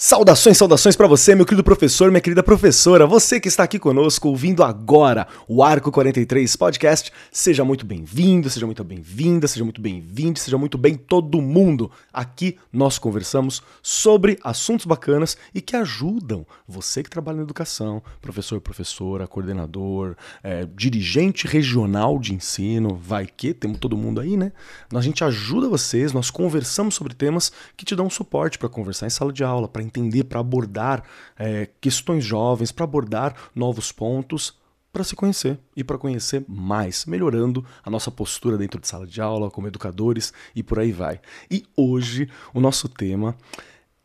Saudações, saudações para você, meu querido professor, minha querida professora, você que está aqui conosco ouvindo agora o Arco 43 Podcast. Seja muito bem-vindo, seja muito bem-vinda, seja muito bem-vindo, seja muito bem todo mundo. Aqui nós conversamos sobre assuntos bacanas e que ajudam você que trabalha na educação, professor, professora, coordenador, é, dirigente regional de ensino, vai que temos todo mundo aí, né? A gente ajuda vocês, nós conversamos sobre temas que te dão suporte para conversar em sala de aula, para entender, para abordar é, questões jovens, para abordar novos pontos, para se conhecer e para conhecer mais, melhorando a nossa postura dentro de sala de aula, como educadores e por aí vai. E hoje o nosso tema,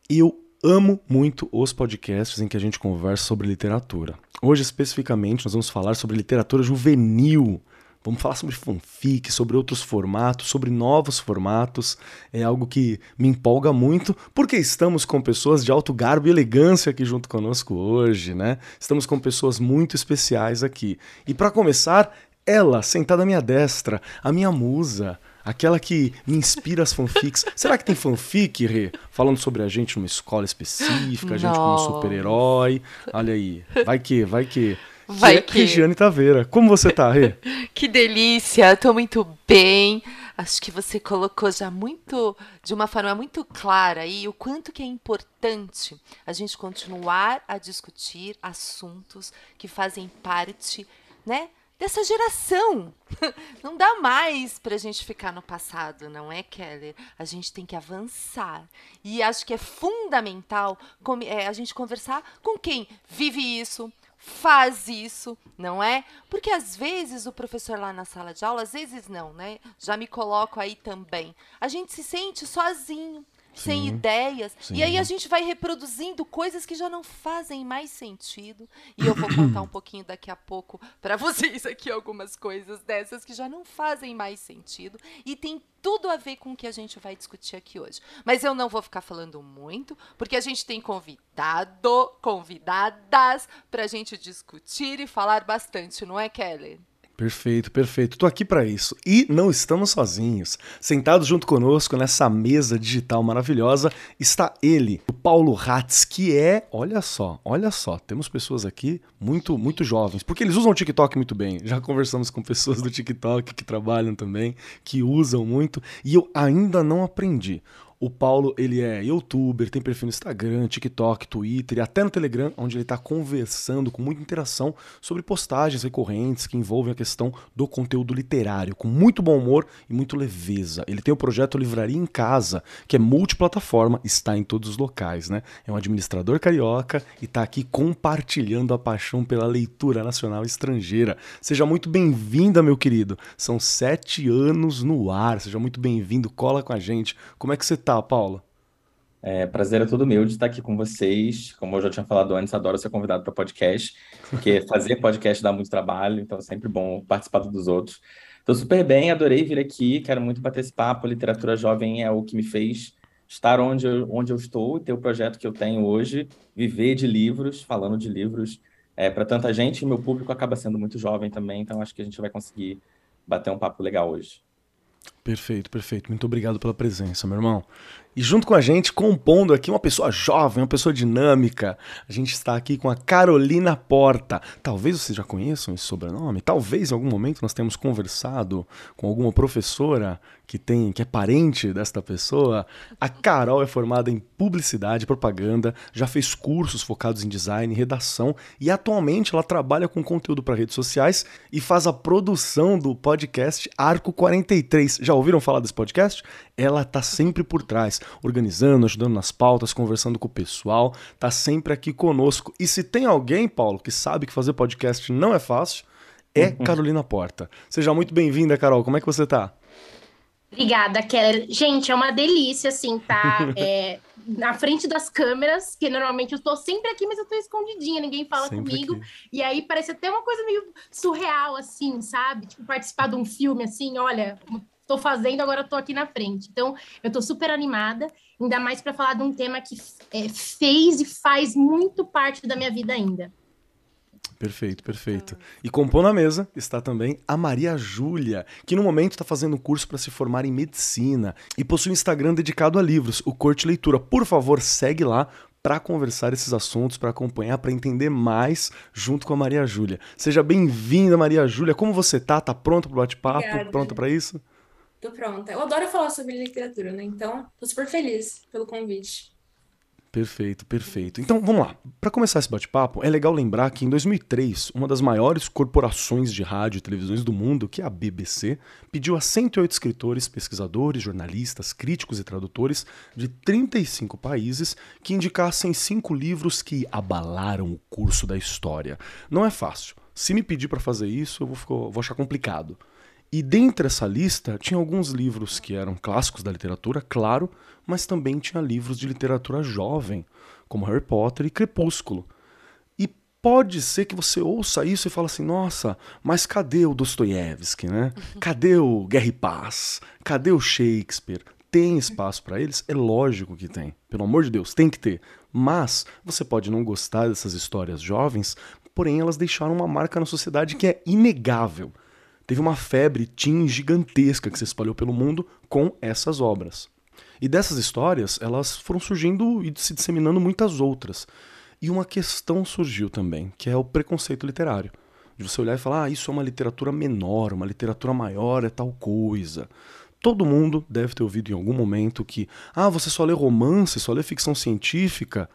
eu amo muito os podcasts em que a gente conversa sobre literatura. Hoje especificamente nós vamos falar sobre literatura juvenil. Vamos falar sobre fanfic, sobre outros formatos, sobre novos formatos. É algo que me empolga muito, porque estamos com pessoas de alto garbo e elegância aqui junto conosco hoje, né? Estamos com pessoas muito especiais aqui. E para começar, ela, sentada à minha destra, a minha musa, aquela que me inspira as fanfics. Será que tem fanfic, Rê? Falando sobre a gente numa escola específica, a gente como super-herói. Olha aí, vai que, vai que. Vai que. Regiane Taveira. Como você tá, Rê? que delícia, tô muito bem. Acho que você colocou já muito, de uma forma muito clara aí, o quanto que é importante a gente continuar a discutir assuntos que fazem parte, né, dessa geração. Não dá mais para a gente ficar no passado, não é, Keller? A gente tem que avançar. E acho que é fundamental é, a gente conversar com quem vive isso, faz isso, não é? Porque às vezes o professor lá na sala de aula, às vezes não, né? Já me coloco aí também. A gente se sente sozinho, sem ideias. Sim. E aí a gente vai reproduzindo coisas que já não fazem mais sentido. E eu vou contar um pouquinho daqui a pouco para vocês aqui algumas coisas dessas que já não fazem mais sentido e tem tudo a ver com o que a gente vai discutir aqui hoje. Mas eu não vou ficar falando muito, porque a gente tem convidado, convidadas para a gente discutir e falar bastante, não é, Kelly? Perfeito, perfeito. Tô aqui para isso. E não estamos sozinhos. Sentado junto conosco nessa mesa digital maravilhosa está ele, o Paulo Ratz, que é, olha só, olha só, temos pessoas aqui muito muito jovens, porque eles usam o TikTok muito bem. Já conversamos com pessoas do TikTok que trabalham também, que usam muito, e eu ainda não aprendi. O Paulo, ele é youtuber, tem perfil no Instagram, TikTok, Twitter e até no Telegram, onde ele está conversando com muita interação sobre postagens recorrentes que envolvem a questão do conteúdo literário, com muito bom humor e muito leveza. Ele tem o projeto Livraria em Casa, que é multiplataforma, está em todos os locais, né? É um administrador carioca e está aqui compartilhando a paixão pela leitura nacional e estrangeira. Seja muito bem-vinda, meu querido. São sete anos no ar. Seja muito bem-vindo, cola com a gente. Como é que você está? Tá, Paula? É, prazer é todo meu de estar aqui com vocês. Como eu já tinha falado antes, adoro ser convidado para podcast, porque fazer podcast dá muito trabalho, então é sempre bom participar dos outros. Estou super bem, adorei vir aqui, quero muito bater esse papo. Literatura jovem é o que me fez estar onde eu, onde eu estou e ter o projeto que eu tenho hoje, viver de livros, falando de livros é, para tanta gente. E meu público acaba sendo muito jovem também, então acho que a gente vai conseguir bater um papo legal hoje. Perfeito, perfeito. Muito obrigado pela presença, meu irmão. E junto com a gente, compondo aqui uma pessoa jovem, uma pessoa dinâmica, a gente está aqui com a Carolina Porta. Talvez vocês já conheçam esse sobrenome, talvez em algum momento nós tenhamos conversado com alguma professora que tem, que é parente desta pessoa. A Carol é formada em publicidade, propaganda, já fez cursos focados em design, redação e atualmente ela trabalha com conteúdo para redes sociais e faz a produção do podcast Arco 43. Já ouviram falar desse podcast? Ela tá sempre por trás organizando, ajudando nas pautas, conversando com o pessoal, tá sempre aqui conosco. E se tem alguém, Paulo, que sabe que fazer podcast não é fácil, é. Carolina Porta. Seja muito bem-vinda, Carol. Como é que você tá? Obrigada, Keller. Gente, é uma delícia, assim, tá é, na frente das câmeras, que normalmente eu tô sempre aqui, mas eu tô escondidinha, ninguém fala sempre comigo. Aqui. E aí parece até uma coisa meio surreal, assim, sabe? Tipo, participar de um filme, assim, olha, estou fazendo, agora estou aqui na frente. Então, eu estou super animada, ainda mais para falar de um tema que é, fez e faz muito parte da minha vida ainda. Perfeito, perfeito. E compõe na mesa está também a Maria Júlia, que no momento está fazendo um curso para se formar em medicina e possui um Instagram dedicado a livros, o Corte Leitura. Por favor, segue lá, para conversar esses assuntos, para acompanhar, para entender mais junto com a Maria Júlia. Seja bem-vinda, Maria Júlia. Como você tá? Tá pronta para o bate-papo? Pronta para isso? Tô pronta. Eu adoro falar sobre literatura, né? Então, tô super feliz pelo convite. Perfeito, perfeito. Então vamos lá. Para começar esse bate-papo, é legal lembrar que em 2003, uma das maiores corporações de rádio e televisões do mundo, que é a BBC, pediu a 108 escritores, pesquisadores, jornalistas, críticos e tradutores de 35 países que indicassem cinco livros que abalaram o curso da história. Não é fácil. Se me pedir para fazer isso, eu vou, vou achar complicado. E dentre essa lista, tinha alguns livros que eram clássicos da literatura, claro, mas também tinha livros de literatura jovem, como Harry Potter e Crepúsculo. E pode ser que você ouça isso e fale assim: nossa, mas cadê o Dostoiévski, né? Cadê o Guerra e Paz? Cadê o Shakespeare? Tem espaço para eles? É lógico que tem. Pelo amor de Deus, tem que ter. Mas você pode não gostar dessas histórias jovens, porém elas deixaram uma marca na sociedade que é inegável teve uma febre teen gigantesca que se espalhou pelo mundo com essas obras. E dessas histórias, elas foram surgindo e se disseminando muitas outras. E uma questão surgiu também, que é o preconceito literário. De você olhar e falar, ah, isso é uma literatura menor, uma literatura maior é tal coisa. Todo mundo deve ter ouvido em algum momento que, ah, você só lê romance, só lê ficção científica.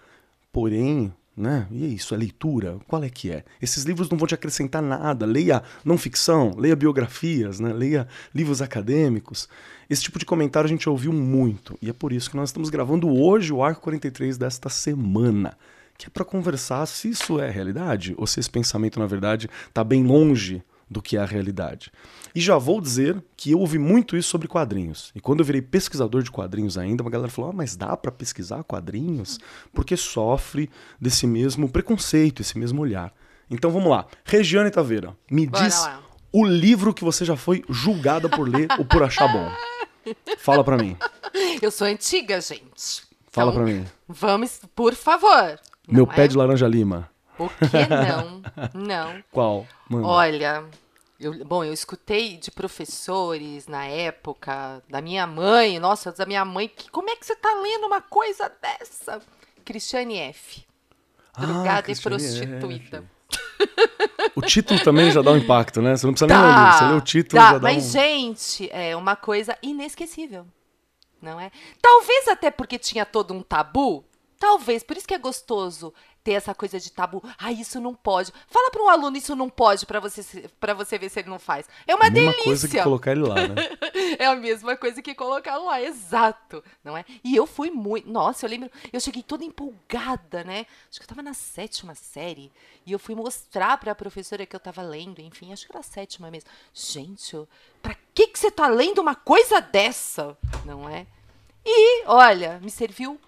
Porém, né? E é isso, a leitura, qual é que é? Esses livros não vão te acrescentar nada. Leia não ficção, leia biografias, né? leia livros acadêmicos. Esse tipo de comentário a gente ouviu muito. E é por isso que nós estamos gravando hoje o Arco 43 desta semana. Que é para conversar se isso é realidade ou se esse pensamento, na verdade, está bem longe do que é a realidade. E já vou dizer que eu ouvi muito isso sobre quadrinhos. E quando eu virei pesquisador de quadrinhos ainda, uma galera falou: ah, mas dá para pesquisar quadrinhos? Porque sofre desse mesmo preconceito, esse mesmo olhar. Então vamos lá. Regiane Taveira, me Bora diz lá. o livro que você já foi julgada por ler ou por achar bom. Fala para mim. Eu sou antiga, gente. Fala então, para mim. Vamos, por favor. Meu pé é? de laranja lima. O que não? Não. Qual? Manda. Olha, eu, bom, eu escutei de professores na época, da minha mãe, nossa, da minha mãe, que como é que você tá lendo uma coisa dessa? Cristiane F. Ah, Drogada ah, e prostituída. O título também já dá um impacto, né? Você não precisa tá, nem ler, você lê o título tá, já dá Mas, um... gente, é uma coisa inesquecível, não é? Talvez até porque tinha todo um tabu, talvez, por isso que é gostoso ter essa coisa de tabu. Ah, isso não pode. Fala para um aluno isso não pode para você para você ver se ele não faz. É uma mesma delícia. coisa que colocar ele lá, né? é a mesma coisa que colocar lá, exato, não é? E eu fui muito, nossa, eu lembro, eu cheguei toda empolgada, né? Acho que eu tava na sétima série e eu fui mostrar para a professora que eu tava lendo, enfim, acho que era a sétima mesmo. Gente, para que que você tá lendo uma coisa dessa, não é? E, olha, me serviu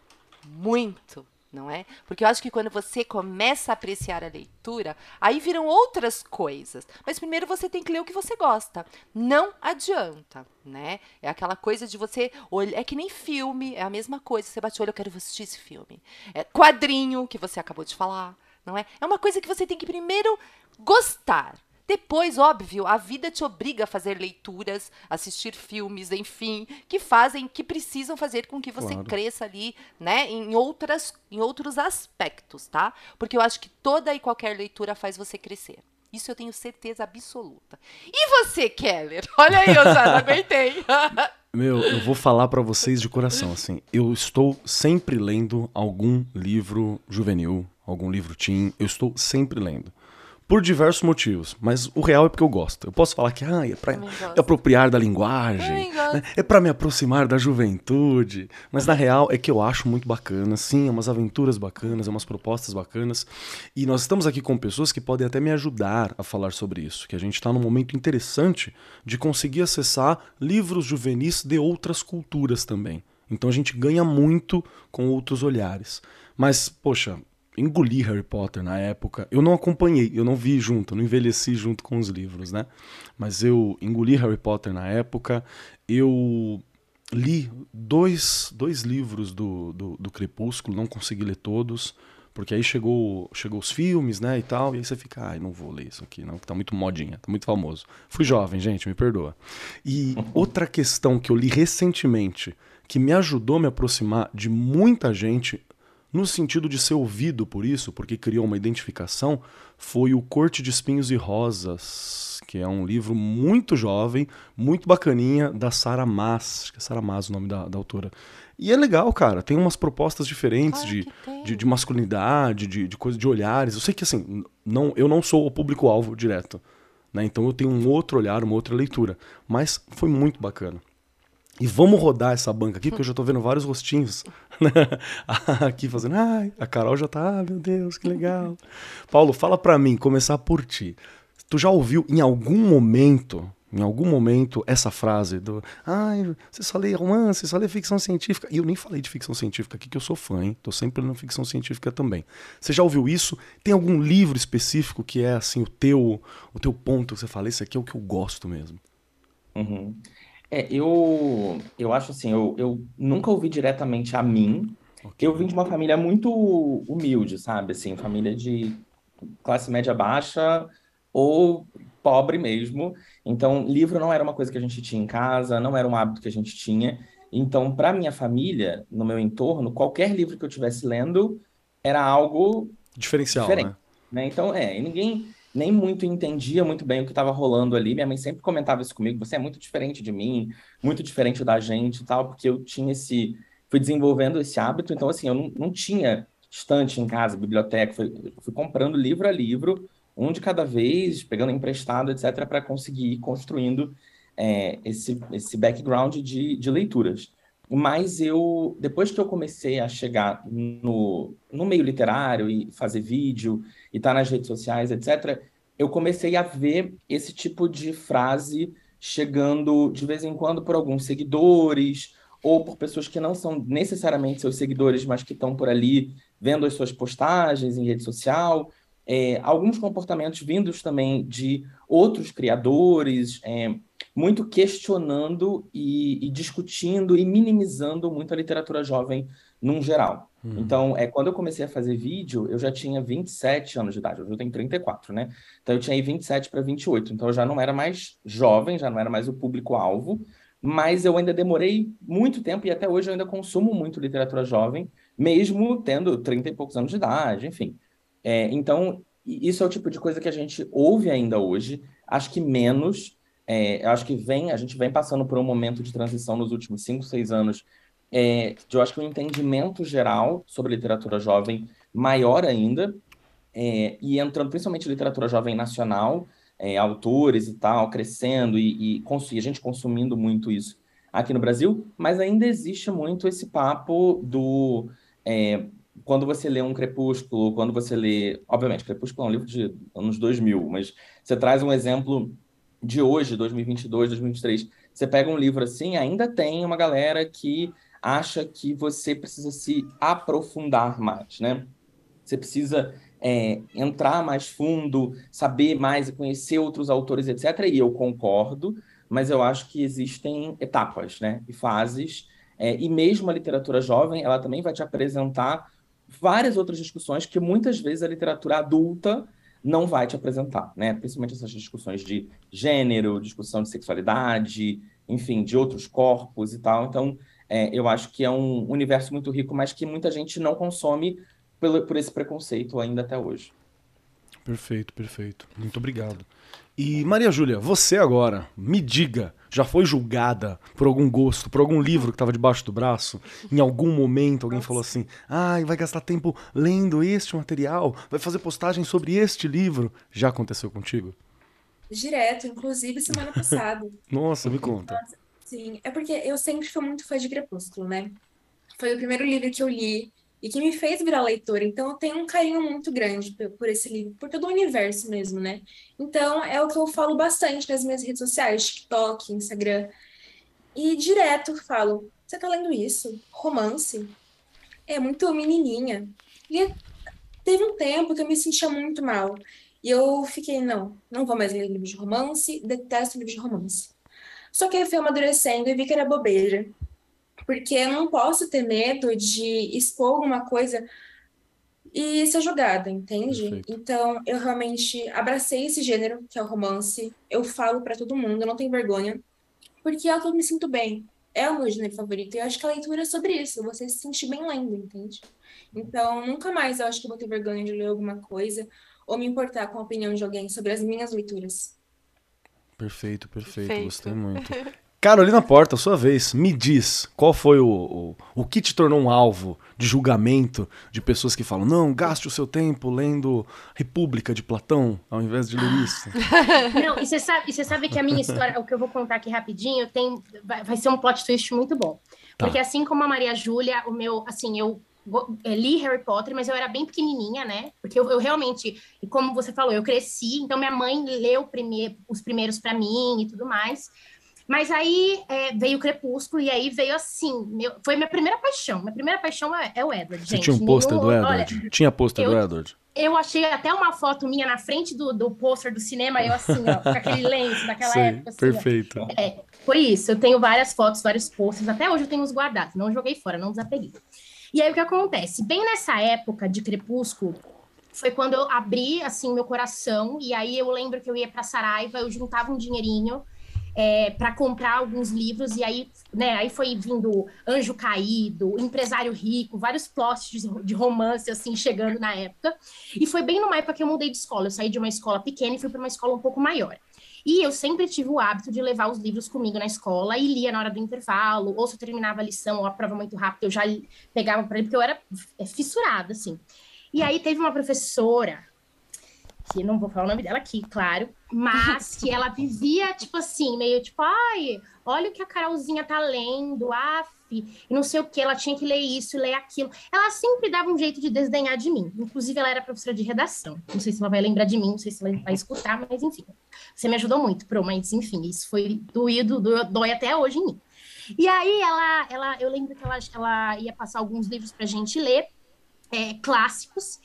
muito não é? Porque eu acho que quando você começa a apreciar a leitura, aí viram outras coisas. Mas primeiro você tem que ler o que você gosta. Não adianta, né? É aquela coisa de você olhar, é que nem filme, é a mesma coisa. Você bate o olho, eu quero assistir esse filme. É quadrinho que você acabou de falar, não é? É uma coisa que você tem que primeiro gostar. Depois, óbvio, a vida te obriga a fazer leituras, assistir filmes, enfim, que fazem, que precisam fazer com que você claro. cresça ali, né, em outras, em outros aspectos, tá? Porque eu acho que toda e qualquer leitura faz você crescer. Isso eu tenho certeza absoluta. E você, Keller? Olha aí, eu já não aguentei. Meu, eu vou falar para vocês de coração, assim, eu estou sempre lendo algum livro juvenil, algum livro teen, eu estou sempre lendo. Por diversos motivos, mas o real é porque eu gosto. Eu posso falar que ah, é para me apropriar da linguagem, né? é para me aproximar da juventude, mas na real é que eu acho muito bacana, sim, é umas aventuras bacanas, é umas propostas bacanas, e nós estamos aqui com pessoas que podem até me ajudar a falar sobre isso, que a gente está num momento interessante de conseguir acessar livros juvenis de outras culturas também. Então a gente ganha muito com outros olhares. Mas, poxa, engoli Harry Potter na época. Eu não acompanhei, eu não vi junto, não envelheci junto com os livros, né? Mas eu engoli Harry Potter na época. Eu li dois, dois livros do, do, do Crepúsculo, não consegui ler todos. Porque aí chegou, chegou os filmes, né, e tal, e aí você fica, ai, não vou ler isso aqui, não, que tá muito modinha, tá muito famoso. Fui jovem, gente, me perdoa. E outra questão que eu li recentemente, que me ajudou a me aproximar de muita gente no sentido de ser ouvido por isso, porque criou uma identificação, foi o Corte de Espinhos e Rosas, que é um livro muito jovem, muito bacaninha, da Sara Mas, acho que é Sara Mas o nome da, da autora. E é legal, cara. Tem umas propostas diferentes de, de, de, masculinidade, de, de coisa de olhares. Eu sei que assim, não, eu não sou o público-alvo direto. Né? Então eu tenho um outro olhar, uma outra leitura. Mas foi muito bacana. E vamos rodar essa banca aqui, porque eu já tô vendo vários rostinhos né? aqui fazendo. Ai, a Carol já tá, ah, meu Deus, que legal. Paulo, fala pra mim, começar por ti. Tu já ouviu em algum momento em algum momento essa frase do ai, você só lê romance, você só lê ficção científica. E eu nem falei de ficção científica aqui, que eu sou fã, hein? Tô sempre lendo ficção científica também. Você já ouviu isso? Tem algum livro específico que é assim o teu o teu ponto que você fala, esse aqui é o que eu gosto mesmo? Uhum. É, eu, eu acho assim, eu, eu nunca ouvi diretamente a mim. Okay. Eu vim de uma família muito humilde, sabe? Assim, família de classe média baixa ou pobre mesmo. Então, livro não era uma coisa que a gente tinha em casa, não era um hábito que a gente tinha. Então, para minha família, no meu entorno, qualquer livro que eu estivesse lendo era algo diferencial, diferente, né? né? Então, é, e ninguém nem muito entendia muito bem o que estava rolando ali. Minha mãe sempre comentava isso comigo: você é muito diferente de mim, muito diferente da gente e tal, porque eu tinha esse. fui desenvolvendo esse hábito, então, assim, eu não, não tinha estante em casa, biblioteca, fui, fui comprando livro a livro um de cada vez, pegando emprestado, etc., para conseguir ir construindo é, esse, esse background de, de leituras. Mas eu, depois que eu comecei a chegar no, no meio literário e fazer vídeo e estar tá nas redes sociais, etc., eu comecei a ver esse tipo de frase chegando de vez em quando por alguns seguidores ou por pessoas que não são necessariamente seus seguidores, mas que estão por ali vendo as suas postagens em rede social é, alguns comportamentos vindos também de outros criadores, é, muito questionando e, e, discutindo e minimizando muito a literatura jovem num geral. Uhum. Então, é, quando eu comecei a fazer vídeo, eu já tinha 27 anos de idade, hoje eu tenho 34, né? Então, eu tinha aí 27 para 28, então eu já não era mais jovem, já não era mais o público-alvo, mas eu ainda demorei muito tempo e até hoje eu ainda consumo muito literatura jovem, mesmo tendo 30 e poucos anos de idade, enfim. É, então, isso é o tipo de coisa que a gente ouve ainda hoje, acho que menos. É, acho que vem, a gente vem passando por um momento de transição nos últimos cinco, seis anos, é, de eu acho que um entendimento geral sobre literatura jovem maior ainda, é, e entrando principalmente literatura jovem nacional, é, autores e tal, crescendo e, e, e, a gente consumindo muito isso aqui no Brasil, mas ainda existe muito esse papo do é, quando você lê um Crepúsculo, quando você lê. Obviamente, Crepúsculo é um livro de anos 2000, mas você traz um exemplo de hoje, 2022, 2023. Você pega um livro assim, ainda tem uma galera que acha que você precisa se aprofundar mais, né? Você precisa é, entrar mais fundo, saber mais e conhecer outros autores, etc. E eu concordo, mas eu acho que existem etapas, né? E fases. É, e mesmo a literatura jovem, ela também vai te apresentar várias outras discussões que muitas vezes a literatura adulta não vai te apresentar, né? Principalmente essas discussões de gênero, discussão de sexualidade, enfim, de outros corpos e tal. Então, é, eu acho que é um universo muito rico, mas que muita gente não consome por, por esse preconceito ainda até hoje. Perfeito, perfeito. Muito obrigado. E Maria Júlia, você agora, me diga, já foi julgada por algum gosto, por algum livro que estava debaixo do braço? Em algum momento alguém Nossa. falou assim: ai, ah, vai gastar tempo lendo este material, vai fazer postagem sobre este livro. Já aconteceu contigo? Direto, inclusive semana passada. Nossa, me conta. sim, é porque eu sempre fui muito fã de Crepúsculo, né? Foi o primeiro livro que eu li e que me fez virar leitora. Então, eu tenho um carinho muito grande por esse livro, por todo o universo mesmo, né? Então, é o que eu falo bastante nas minhas redes sociais, TikTok, Instagram. E direto falo: Você tá lendo isso? Romance? É muito menininha. E teve um tempo que eu me sentia muito mal. E eu fiquei: Não, não vou mais ler livros de romance, detesto livros de romance. Só que eu fui amadurecendo e vi que era bobeira porque eu não posso ter medo de expor alguma coisa e ser julgada, entende? Perfeito. Então, eu realmente abracei esse gênero, que é o romance. Eu falo para todo mundo, eu não tenho vergonha, porque é o que eu me sinto bem. É o meu gênero favorito. E eu acho que a leitura é sobre isso, você se sentir bem lendo, entende? Então, nunca mais eu acho que eu vou ter vergonha de ler alguma coisa ou me importar com a opinião de alguém sobre as minhas leituras. Perfeito, perfeito, perfeito. gostei muito. Carolina Porta, sua vez, me diz qual foi o, o, o que te tornou um alvo de julgamento de pessoas que falam: não, gaste o seu tempo lendo República de Platão ao invés de ler isso. Não, e você sabe, você sabe que a minha história, o que eu vou contar aqui rapidinho, tem, vai, vai ser um plot twist muito bom. Tá. Porque assim como a Maria Júlia, o meu, assim, eu é, li Harry Potter, mas eu era bem pequenininha, né? Porque eu, eu realmente, e como você falou, eu cresci, então minha mãe leu primeir, os primeiros para mim e tudo mais. Mas aí é, veio o Crepúsculo e aí veio assim, meu, foi minha primeira paixão. Minha primeira paixão é, é o Edward, Você tinha um pôster do Edward? Olha, tinha pôster do Edward? Eu achei até uma foto minha na frente do, do pôster do cinema, eu assim, ó, com aquele lenço daquela Sei, época. Assim, perfeito. É, foi isso, eu tenho várias fotos, vários pôsteres, até hoje eu tenho os guardados, não joguei fora, não desapeguei. E aí o que acontece? Bem nessa época de Crepúsculo, foi quando eu abri assim meu coração e aí eu lembro que eu ia para Saraiva, eu juntava um dinheirinho é, para comprar alguns livros, e aí, né, aí foi vindo Anjo Caído, Empresário Rico, vários plots de, romance, assim, chegando na época. E foi bem numa época que eu mudei de escola. Eu saí de uma escola pequena e fui para uma escola um pouco maior. E eu sempre tive o hábito de levar os livros comigo na escola e lia na hora do intervalo, ou se eu terminava a lição ou a prova muito rápido, eu já pegava para ele, porque eu era é, fissurada, assim. E aí teve uma professora que não vou falar o nome dela aqui, claro, mas que ela vivia, tipo assim, meio tipo, ai, olha o que a Carolzinha tá lendo, af, e não sei o que, ela tinha que ler isso, ler aquilo. Ela sempre dava um jeito de desdenhar de mim. Inclusive, ela era professora de redação. Não sei se ela vai lembrar de mim, não sei se ela vai escutar, mas enfim. Você me ajudou muito, Pro, mas enfim, isso foi doído, dói até hoje em mim. E aí, ela, ela eu lembro que ela, ela ia passar alguns livros pra gente ler, é, clássicos,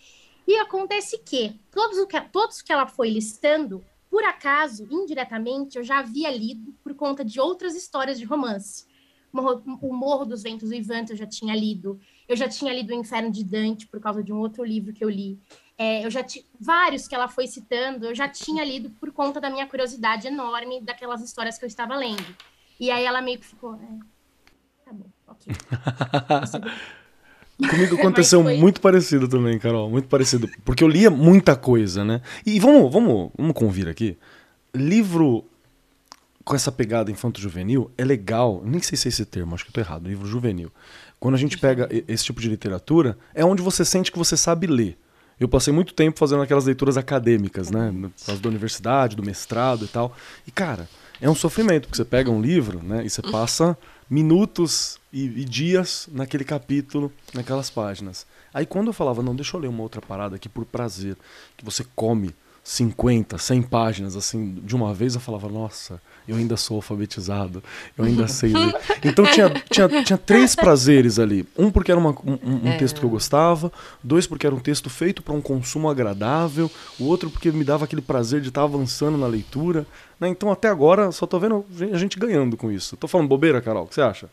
e acontece que todos, que todos que ela foi listando, por acaso, indiretamente, eu já havia lido por conta de outras histórias de romance. O Morro dos Ventos Vivantes eu já tinha lido. Eu já tinha lido O Inferno de Dante por causa de um outro livro que eu li. É, eu já vários que ela foi citando, eu já tinha lido por conta da minha curiosidade enorme daquelas histórias que eu estava lendo. E aí ela meio que ficou, é, tá bom, ok. Comigo aconteceu foi... muito parecido também, Carol. Muito parecido. Porque eu lia muita coisa, né? E vamos, vamos, vamos convir aqui. Livro com essa pegada infanto-juvenil é legal. Nem sei se é esse termo, acho que eu tô errado. Livro juvenil. Quando a gente pega esse tipo de literatura, é onde você sente que você sabe ler. Eu passei muito tempo fazendo aquelas leituras acadêmicas, né? As da universidade, do mestrado e tal. E, cara, é um sofrimento, porque você pega um livro, né? E você passa minutos e, e, dias naquele capítulo, naquelas páginas. Aí quando eu falava, não, deixa eu ler uma outra parada aqui por prazer, que você come 50, 100 páginas assim de uma vez, eu falava, nossa, eu ainda sou alfabetizado, eu ainda sei ler. Então tinha, tinha, tinha três prazeres ali. Um porque era uma, um, um é. texto que eu gostava, dois porque era um texto feito para um consumo agradável, o outro porque me dava aquele prazer de estar avançando na leitura. Né? Então até agora só tô vendo a gente ganhando com isso. Tô falando bobeira, Carol, o que você acha?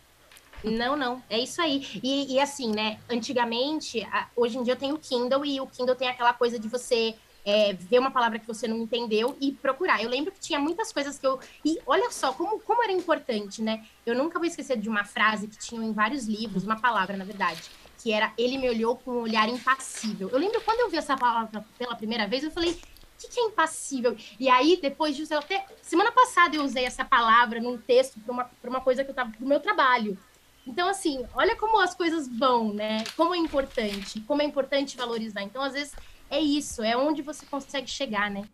Não, não, é isso aí. E, e assim, né? Antigamente, hoje em dia eu tenho o Kindle e o Kindle tem aquela coisa de você é, ver uma palavra que você não entendeu e procurar. Eu lembro que tinha muitas coisas que eu. E olha só como, como era importante, né? Eu nunca vou esquecer de uma frase que tinha em vários livros, uma palavra, na verdade, que era ele me olhou com um olhar impassível. Eu lembro quando eu vi essa palavra pela primeira vez, eu falei. O que, que é impassível? E aí, depois disso, até. Semana passada eu usei essa palavra num texto para uma, uma coisa que eu tava do meu trabalho. Então, assim, olha como as coisas vão, né? Como é importante, como é importante valorizar. Então, às vezes, é isso, é onde você consegue chegar, né?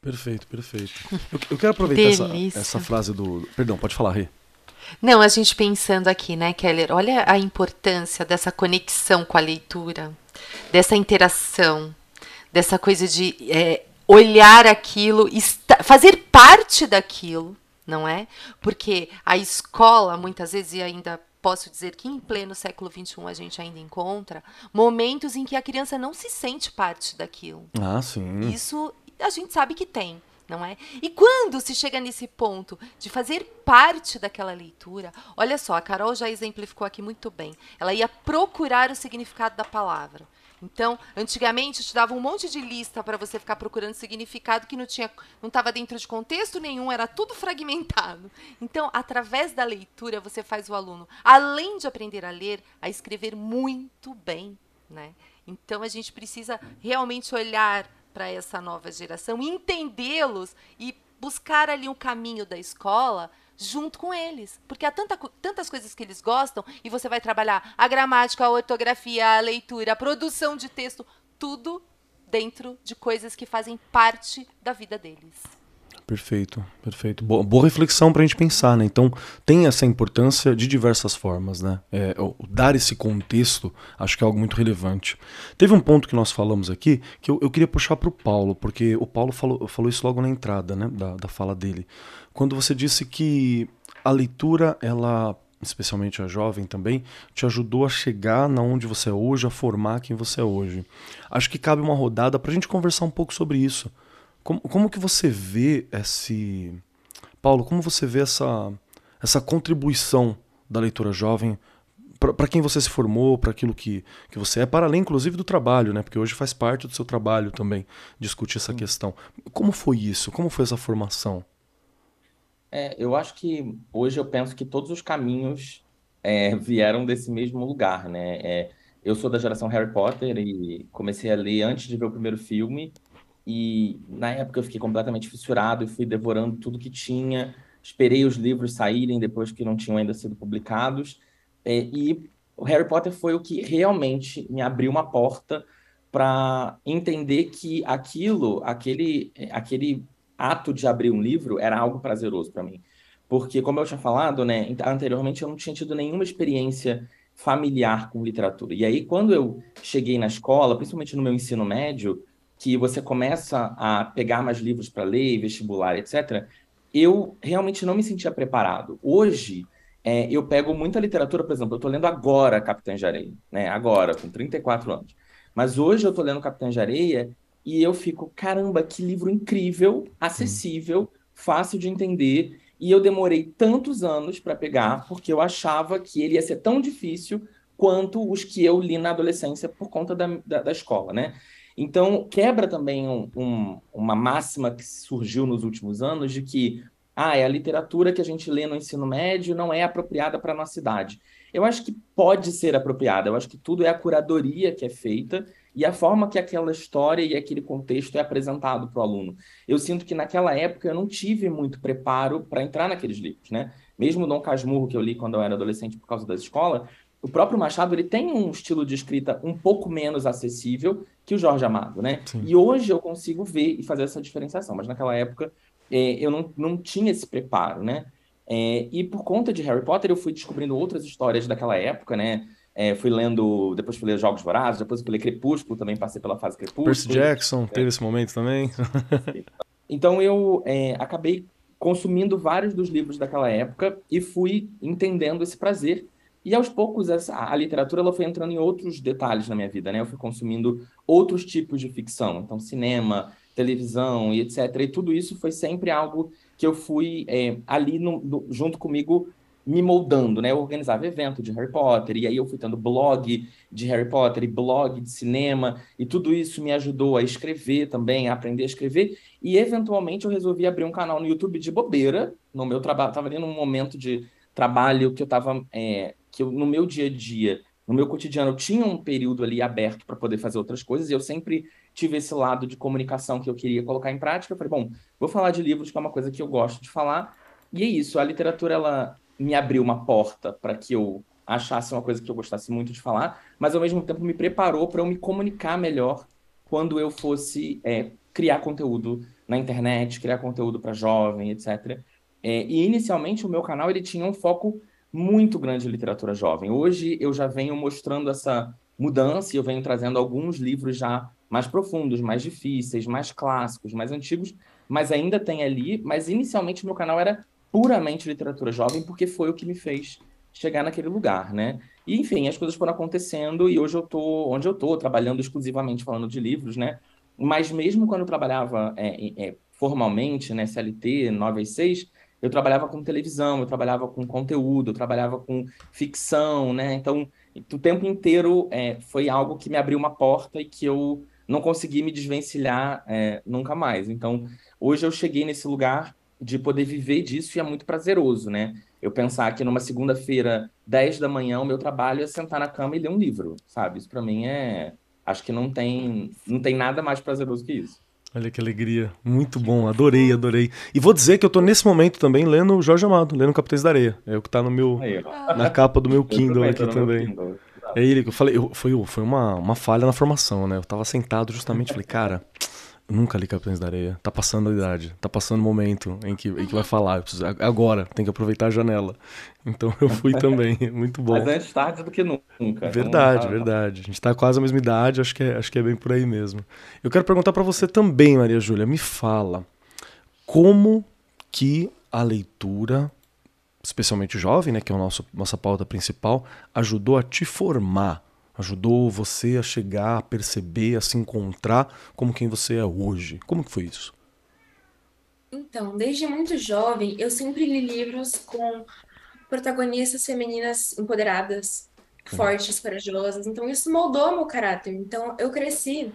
Perfeito, perfeito. Eu, eu quero aproveitar essa, essa, frase do. Perdão, pode falar, Rê. Não, a gente pensando aqui, né, Keller? Olha a importância dessa conexão com a leitura, dessa interação, dessa coisa de é, olhar aquilo, fazer parte daquilo, não é? Porque a escola, muitas vezes, e ainda posso dizer que em pleno século XXI a gente ainda encontra momentos em que a criança não se sente parte daquilo. Ah, sim. Isso a gente sabe que tem. Não é? E quando se chega nesse ponto de fazer parte daquela leitura, olha só, a Carol já exemplificou aqui muito bem. Ela ia procurar o significado da palavra. Então, antigamente te dava um monte de lista para você ficar procurando significado que não tinha, não estava dentro de contexto nenhum, era tudo fragmentado. Então, através da leitura, você faz o aluno, além de aprender a ler, a escrever muito bem né? Então a gente precisa realmente olhar para essa nova geração, entendê-los e buscar ali um caminho da escola junto com eles. Porque há tanta, tantas coisas que eles gostam e você vai trabalhar a gramática, a ortografia, a leitura, a produção de texto, tudo dentro de coisas que fazem parte da vida deles. Perfeito, perfeito. Boa, boa reflexão para a gente pensar, né? Então, tem essa importância de diversas formas, né? É, dar esse contexto, acho que é algo muito relevante. Teve um ponto que nós falamos aqui que eu, eu queria puxar para o Paulo, porque o Paulo falou, falou isso logo na entrada, né? Da, da fala dele. Quando você disse que a leitura, ela especialmente a jovem também, te ajudou a chegar na onde você é hoje, a formar quem você é hoje. Acho que cabe uma rodada para a gente conversar um pouco sobre isso. Como, como que você vê esse. Paulo, como você vê essa, essa contribuição da leitura jovem para quem você se formou, para aquilo que, que você é, para além, inclusive, do trabalho, né? Porque hoje faz parte do seu trabalho também discutir essa questão. Como foi isso? Como foi essa formação? É, eu acho que hoje eu penso que todos os caminhos é, vieram desse mesmo lugar, né? É, eu sou da geração Harry Potter e comecei a ler antes de ver o primeiro filme. E na época eu fiquei completamente fissurado e fui devorando tudo que tinha. Esperei os livros saírem depois que não tinham ainda sido publicados. É, e o Harry Potter foi o que realmente me abriu uma porta para entender que aquilo, aquele, aquele ato de abrir um livro era algo prazeroso para mim. Porque, como eu tinha falado, né, anteriormente eu não tinha tido nenhuma experiência familiar com literatura. E aí, quando eu cheguei na escola, principalmente no meu ensino médio, que você começa a pegar mais livros para ler, vestibular, etc., eu realmente não me sentia preparado. Hoje, é, eu pego muita literatura, por exemplo, eu estou lendo agora Capitã de Areia, né? agora, com 34 anos. Mas hoje eu estou lendo Capitã de Areia e eu fico, caramba, que livro incrível, acessível, fácil de entender. E eu demorei tantos anos para pegar, porque eu achava que ele ia ser tão difícil quanto os que eu li na adolescência por conta da, da, da escola, né? Então, quebra também um, um, uma máxima que surgiu nos últimos anos de que ah, é a literatura que a gente lê no ensino médio não é apropriada para a nossa idade. Eu acho que pode ser apropriada, eu acho que tudo é a curadoria que é feita e a forma que aquela história e aquele contexto é apresentado para o aluno. Eu sinto que naquela época eu não tive muito preparo para entrar naqueles livros, né? Mesmo Dom Casmurro, que eu li quando eu era adolescente por causa da escola, o próprio Machado ele tem um estilo de escrita um pouco menos acessível que o Jorge Amado, né? Sim. E hoje eu consigo ver e fazer essa diferenciação, mas naquela época é, eu não, não tinha esse preparo, né? É, e por conta de Harry Potter eu fui descobrindo outras histórias daquela época, né? É, fui lendo, depois fui ler Jogos Vorazes, depois fui ler Crepúsculo, também passei pela fase Crepúsculo. Percy Jackson, teve esse momento também. então eu é, acabei consumindo vários dos livros daquela época e fui entendendo esse prazer e aos poucos essa, a literatura ela foi entrando em outros detalhes na minha vida, né? Eu fui consumindo outros tipos de ficção, então cinema, televisão e etc. E tudo isso foi sempre algo que eu fui é, ali no, no, junto comigo me moldando, né? Eu organizava evento de Harry Potter, e aí eu fui tendo blog de Harry Potter e blog de cinema, e tudo isso me ajudou a escrever também, a aprender a escrever, e eventualmente eu resolvi abrir um canal no YouTube de bobeira, no meu trabalho, estava ali num momento de trabalho que eu estava é, que eu, no meu dia a dia, no meu cotidiano, eu tinha um período ali aberto para poder fazer outras coisas, e eu sempre tive esse lado de comunicação que eu queria colocar em prática. Eu falei, bom, vou falar de livros, que é uma coisa que eu gosto de falar, e é isso, a literatura, ela me abriu uma porta para que eu achasse uma coisa que eu gostasse muito de falar, mas ao mesmo tempo me preparou para eu me comunicar melhor quando eu fosse é, criar conteúdo na internet, criar conteúdo para jovem, etc. É, e inicialmente o meu canal ele tinha um foco muito grande de literatura jovem. Hoje eu já venho mostrando essa mudança e eu venho trazendo alguns livros já mais profundos, mais difíceis, mais clássicos, mais antigos, mas ainda tem ali. Mas inicialmente meu canal era puramente literatura jovem porque foi o que me fez chegar naquele lugar, né? E enfim, as coisas foram acontecendo e hoje eu tô onde eu tô, trabalhando exclusivamente falando de livros, né? Mas mesmo quando eu trabalhava é, é, formalmente, né, CLT, 9 às 6, eu trabalhava com televisão, eu trabalhava com conteúdo, eu trabalhava com ficção, né? Então, o tempo inteiro é, foi algo que me abriu uma porta e que eu não consegui me desvencilhar é, nunca mais. Então, hoje eu cheguei nesse lugar de poder viver disso e é muito prazeroso, né? eu pensar que numa segunda-feira, 10 da manhã, o meu trabalho é sentar na cama e ler um livro, sabe? Isso para mim é. Acho que não tem, não tem nada mais prazeroso que isso. Olha que alegria. Muito bom. Adorei, adorei. E vou dizer que eu tô nesse momento também lendo Jorge Amado, lendo Capitães da Areia. É o que tá no meu, Aí, na capa do meu Kindle aqui também. É ele que eu falei, eu, foi, foi uma, uma falha na formação, né? Eu tava sentado justamente, falei, cara, Nunca li Capitães da Areia. Tá passando a idade. Tá passando o momento em que, em que vai falar. Eu preciso, agora, tem que aproveitar a janela. Então eu fui também. Muito bom. Mas antes tarde do que nunca. Verdade, verdade. A gente tá quase a mesma idade, acho que é, acho que é bem por aí mesmo. Eu quero perguntar para você também, Maria Júlia. Me fala, como que a leitura, especialmente jovem, né, que é a nossa pauta principal, ajudou a te formar? Ajudou você a chegar, a perceber, a se encontrar como quem você é hoje. Como que foi isso? Então, desde muito jovem, eu sempre li livros com protagonistas femininas empoderadas, fortes, corajosas. Então, isso moldou meu caráter. Então, eu cresci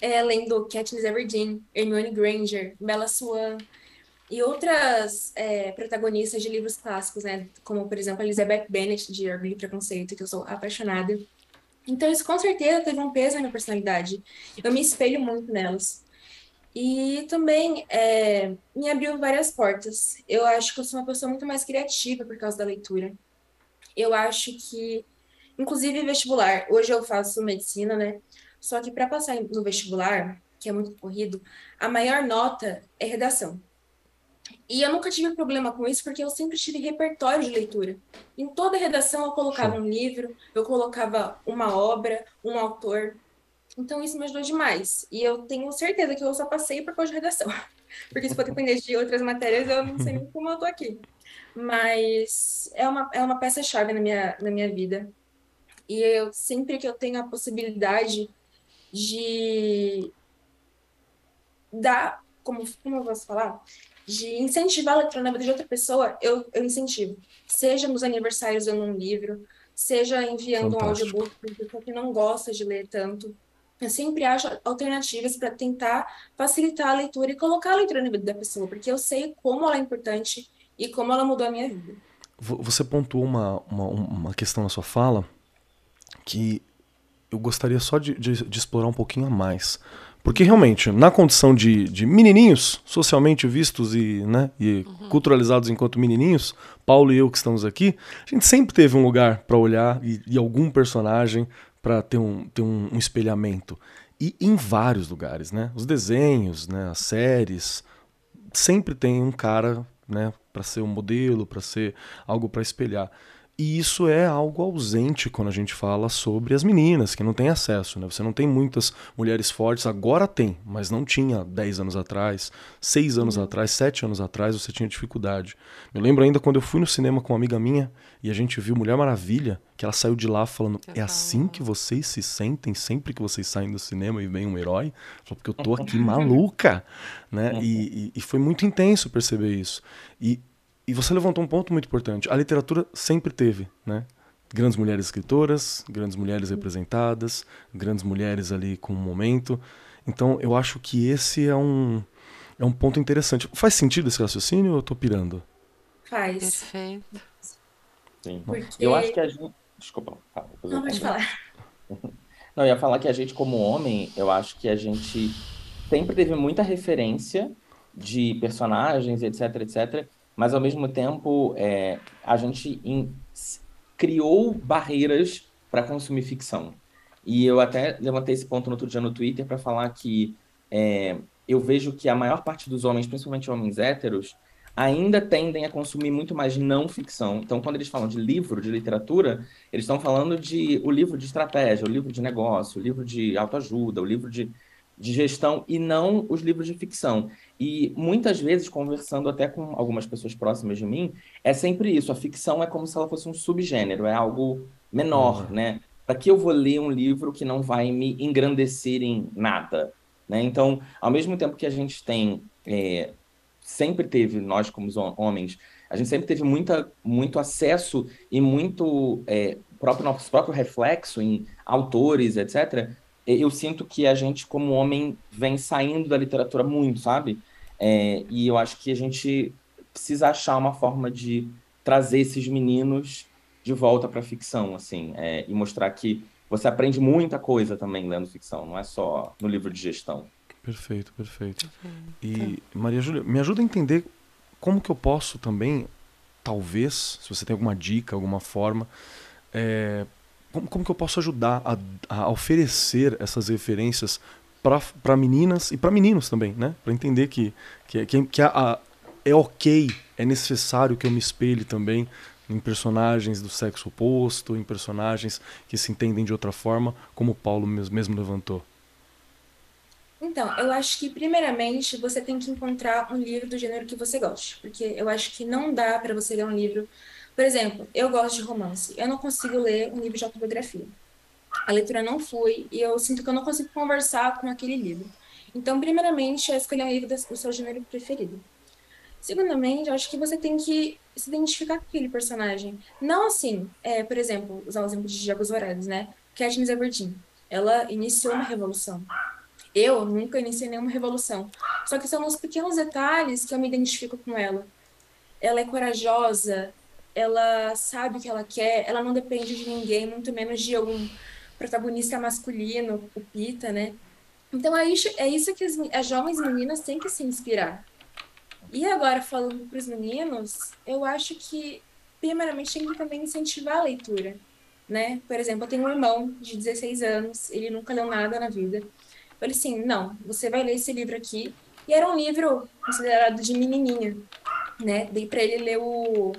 é, lendo Katniss Everdeen, Hermione Granger, Bella Swan e outras é, protagonistas de livros clássicos, né? Como, por exemplo, Elizabeth Bennet, de Orgulho e Preconceito, que eu sou apaixonada. Então, isso com certeza teve um peso na minha personalidade. Eu me espelho muito nelas. E também é, me abriu várias portas. Eu acho que eu sou uma pessoa muito mais criativa por causa da leitura. Eu acho que, inclusive vestibular, hoje eu faço medicina, né? Só que para passar no vestibular, que é muito corrido, a maior nota é redação. E eu nunca tive problema com isso, porque eu sempre tive repertório de leitura. Em toda redação eu colocava um livro, eu colocava uma obra, um autor. Então isso me ajudou demais. E eu tenho certeza que eu só passei por causa de redação. Porque se for depender de outras matérias, eu não sei nem como eu tô aqui. Mas é uma, é uma peça-chave na minha, na minha vida. E eu sempre que eu tenho a possibilidade de dar, como, como eu posso falar? De incentivar a leitura na vida de outra pessoa, eu, eu incentivo. Seja nos aniversários dando um livro, seja enviando Fantástico. um audiobook para pessoa que não gosta de ler tanto. Eu sempre acho alternativas para tentar facilitar a leitura e colocar a leitura na vida da pessoa, porque eu sei como ela é importante e como ela mudou a minha vida. Você pontuou uma, uma, uma questão na sua fala que eu gostaria só de, de, de explorar um pouquinho a mais. Porque realmente, na condição de, de menininhos, socialmente vistos e, né, e uhum. culturalizados enquanto menininhos, Paulo e eu que estamos aqui, a gente sempre teve um lugar para olhar e, e, algum personagem para ter, um, ter um, um, espelhamento. E em vários lugares, né? Os desenhos, né, as séries, sempre tem um cara né, para ser um modelo, para ser algo para espelhar. E isso é algo ausente quando a gente fala sobre as meninas, que não têm acesso. Né? Você não tem muitas mulheres fortes, agora tem, mas não tinha 10 anos atrás, 6 anos uhum. atrás, 7 anos atrás, você tinha dificuldade. Eu lembro ainda quando eu fui no cinema com uma amiga minha e a gente viu Mulher Maravilha, que ela saiu de lá falando: É assim que vocês se sentem sempre que vocês saem do cinema e vem um herói? Porque eu tô aqui maluca. Né? E, e, e foi muito intenso perceber isso. E e você levantou um ponto muito importante. A literatura sempre teve, né? Grandes mulheres escritoras, grandes mulheres representadas, grandes mulheres ali com um momento. Então, eu acho que esse é um, é um ponto interessante. Faz sentido esse raciocínio ou eu tô pirando? Faz. Perfeito. Sim. Porque... Eu acho que a gente. Desculpa. Fala, Não, pode falar. Não, eu ia falar que a gente, como homem, eu acho que a gente sempre teve muita referência de personagens, etc, etc mas ao mesmo tempo é, a gente in, criou barreiras para consumir ficção. E eu até levantei esse ponto no outro dia no Twitter para falar que é, eu vejo que a maior parte dos homens, principalmente homens héteros, ainda tendem a consumir muito mais não ficção. Então, quando eles falam de livro, de literatura, eles estão falando de o livro de estratégia, o livro de negócio, o livro de autoajuda, o livro de, de gestão, e não os livros de ficção. E muitas vezes, conversando até com algumas pessoas próximas de mim, é sempre isso. A ficção é como se ela fosse um subgênero, é algo menor, uhum. né? Para que eu vou ler um livro que não vai me engrandecer em nada? Né? Então, ao mesmo tempo que a gente tem, é, sempre teve, nós como homens, a gente sempre teve muita, muito acesso e muito é, próprio, nosso próprio reflexo em autores, etc., eu sinto que a gente, como homem, vem saindo da literatura muito, sabe? É, e eu acho que a gente precisa achar uma forma de trazer esses meninos de volta para a ficção, assim, é, e mostrar que você aprende muita coisa também lendo ficção, não é só no livro de gestão. Perfeito, perfeito. E Maria Júlia, me ajuda a entender como que eu posso também, talvez, se você tem alguma dica, alguma forma, é, como, como que eu posso ajudar a, a oferecer essas referências para meninas e para meninos também, né? Para entender que, que, que, que a, a, é ok, é necessário que eu me espelhe também em personagens do sexo oposto, em personagens que se entendem de outra forma, como o Paulo mesmo levantou. Então, eu acho que, primeiramente, você tem que encontrar um livro do gênero que você goste. Porque eu acho que não dá para você ler um livro. Por exemplo, eu gosto de romance. Eu não consigo ler um livro de autobiografia. A leitura não flui e eu sinto que eu não consigo conversar com aquele livro. Então, primeiramente, é escolher um livro do seu gênero preferido. Segundamente, eu acho que você tem que se identificar com aquele personagem. Não assim, é, por exemplo, usar o exemplo de Jogos Vorazes, né? Katniss Everdeen. Ela iniciou uma revolução. Eu nunca iniciei nenhuma revolução. Só que são os pequenos detalhes que eu me identifico com ela. Ela é corajosa, ela sabe o que ela quer, ela não depende de ninguém, muito menos de algum protagonista masculino, o Pita, né? Então é isso, é isso que as, as jovens meninas têm que se inspirar. E agora, falando para os meninos, eu acho que, primeiramente, tem que também incentivar a leitura, né? Por exemplo, eu tenho um irmão de 16 anos, ele nunca leu nada na vida. Eu falei assim, não, você vai ler esse livro aqui. E era um livro considerado de menininha, né? Dei para ele ler o...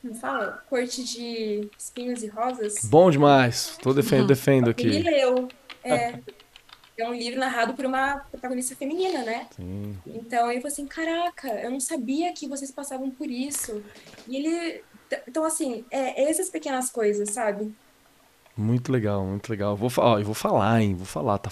Como fala? Corte de espinhos e rosas. Bom demais. Tô defendo, defendo aqui. Ele leu. É, é um livro narrado por uma protagonista feminina, né? Sim. Então ele falou assim: caraca, eu não sabia que vocês passavam por isso. E ele. Então, assim, é essas pequenas coisas, sabe? Muito legal, muito legal. Vou, ó, eu vou falar, hein? Vou falar, tá?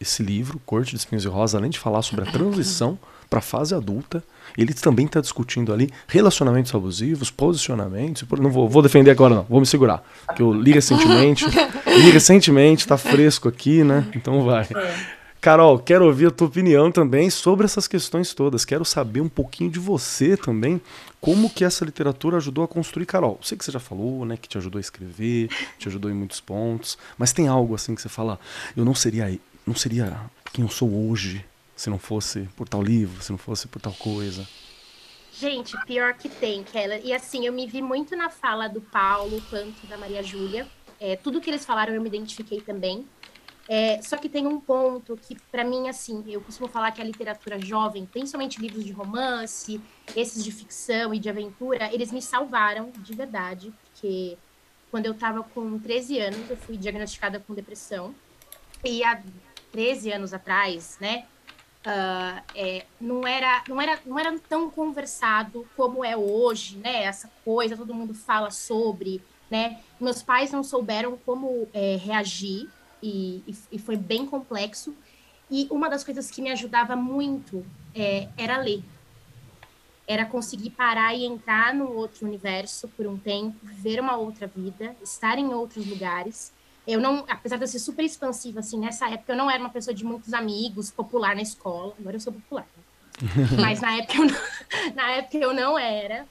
Esse livro, Corte de Espinhos e Rosa, além de falar sobre a transição para a fase adulta, ele também está discutindo ali relacionamentos abusivos, posicionamentos. Não vou, vou defender agora, não. Vou me segurar. Porque eu li recentemente. li recentemente, está fresco aqui, né? Então vai. É. Carol, quero ouvir a tua opinião também sobre essas questões todas. Quero saber um pouquinho de você também, como que essa literatura ajudou a construir Carol. Sei que você já falou, né, que te ajudou a escrever, te ajudou em muitos pontos, mas tem algo assim que você fala, eu não seria, não seria quem eu sou hoje se não fosse por tal livro, se não fosse por tal coisa. Gente, pior que tem, Keller. E assim, eu me vi muito na fala do Paulo quanto da Maria Júlia. É, tudo que eles falaram eu me identifiquei também. É, só que tem um ponto que, para mim, assim, eu costumo falar que a literatura jovem, principalmente livros de romance, esses de ficção e de aventura, eles me salvaram de verdade, porque quando eu estava com 13 anos, eu fui diagnosticada com depressão. E há 13 anos atrás, né, uh, é, não, era, não, era, não era tão conversado como é hoje, né, essa coisa, todo mundo fala sobre, né, meus pais não souberam como é, reagir e, e, foi bem complexo. E uma das coisas que me ajudava muito é, era ler. Era conseguir parar e entrar no outro universo por um tempo, ver uma outra vida, estar em outros lugares. Eu não, apesar de eu ser super expansiva, assim, nessa época eu não era uma pessoa de muitos amigos, popular na escola. Agora eu sou popular. Né? Mas na época, eu não, na época eu não era.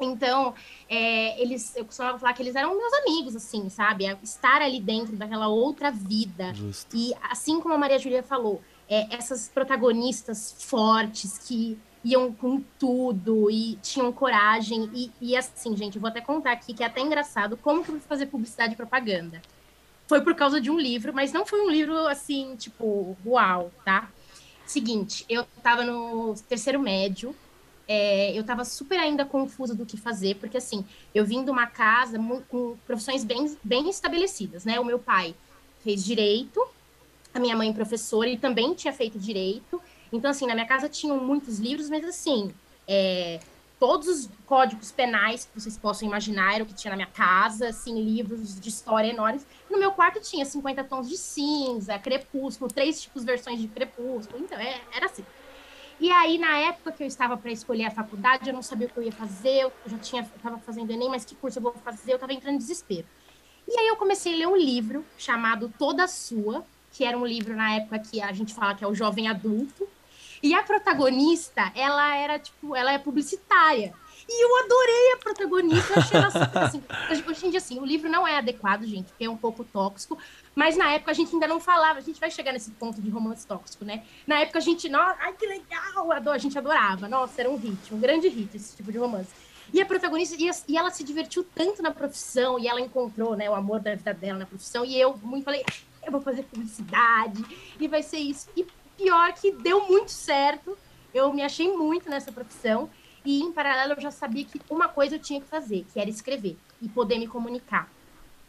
Então, é, eles, eu costumava falar que eles eram meus amigos, assim, sabe? É estar ali dentro daquela outra vida. Justo. E assim como a Maria Júlia falou, é, essas protagonistas fortes que iam com tudo e tinham coragem. E, e, assim, gente, eu vou até contar aqui que é até engraçado como que eu fui fazer publicidade e propaganda. Foi por causa de um livro, mas não foi um livro assim, tipo, uau, tá? Seguinte, eu tava no terceiro médio, é, eu estava super ainda confusa do que fazer, porque assim, eu vim de uma casa com profissões bem, bem estabelecidas, né? O meu pai fez direito, a minha mãe professora, ele também tinha feito direito. Então, assim, na minha casa tinham muitos livros, mas assim, é, todos os códigos penais que vocês possam imaginar era o que tinha na minha casa, assim, livros de história enormes. No meu quarto tinha 50 tons de cinza, crepúsculo, três tipos versões de crepúsculo, então é, era assim. E aí, na época que eu estava para escolher a faculdade, eu não sabia o que eu ia fazer, eu já tinha, estava fazendo Enem, mas que curso eu vou fazer? Eu estava entrando em desespero. E aí eu comecei a ler um livro chamado Toda Sua, que era um livro na época que a gente fala que é o jovem adulto. E a protagonista, ela era tipo, ela é publicitária. E eu adorei a protagonista, achei ela super, assim, hoje em dia, assim, o livro não é adequado, gente, porque é um pouco tóxico, mas na época a gente ainda não falava, a gente vai chegar nesse ponto de romance tóxico, né? Na época a gente, nossa, ai que legal, a gente adorava, nossa, era um hit, um grande hit esse tipo de romance. E a protagonista, e, ela se divertiu tanto na profissão, e ela encontrou, né, o amor da vida dela na profissão, e eu muito falei, eu vou fazer publicidade, e vai ser isso. E pior que deu muito certo, eu me achei muito nessa profissão, e em paralelo eu já sabia que uma coisa eu tinha que fazer, que era escrever e poder me comunicar.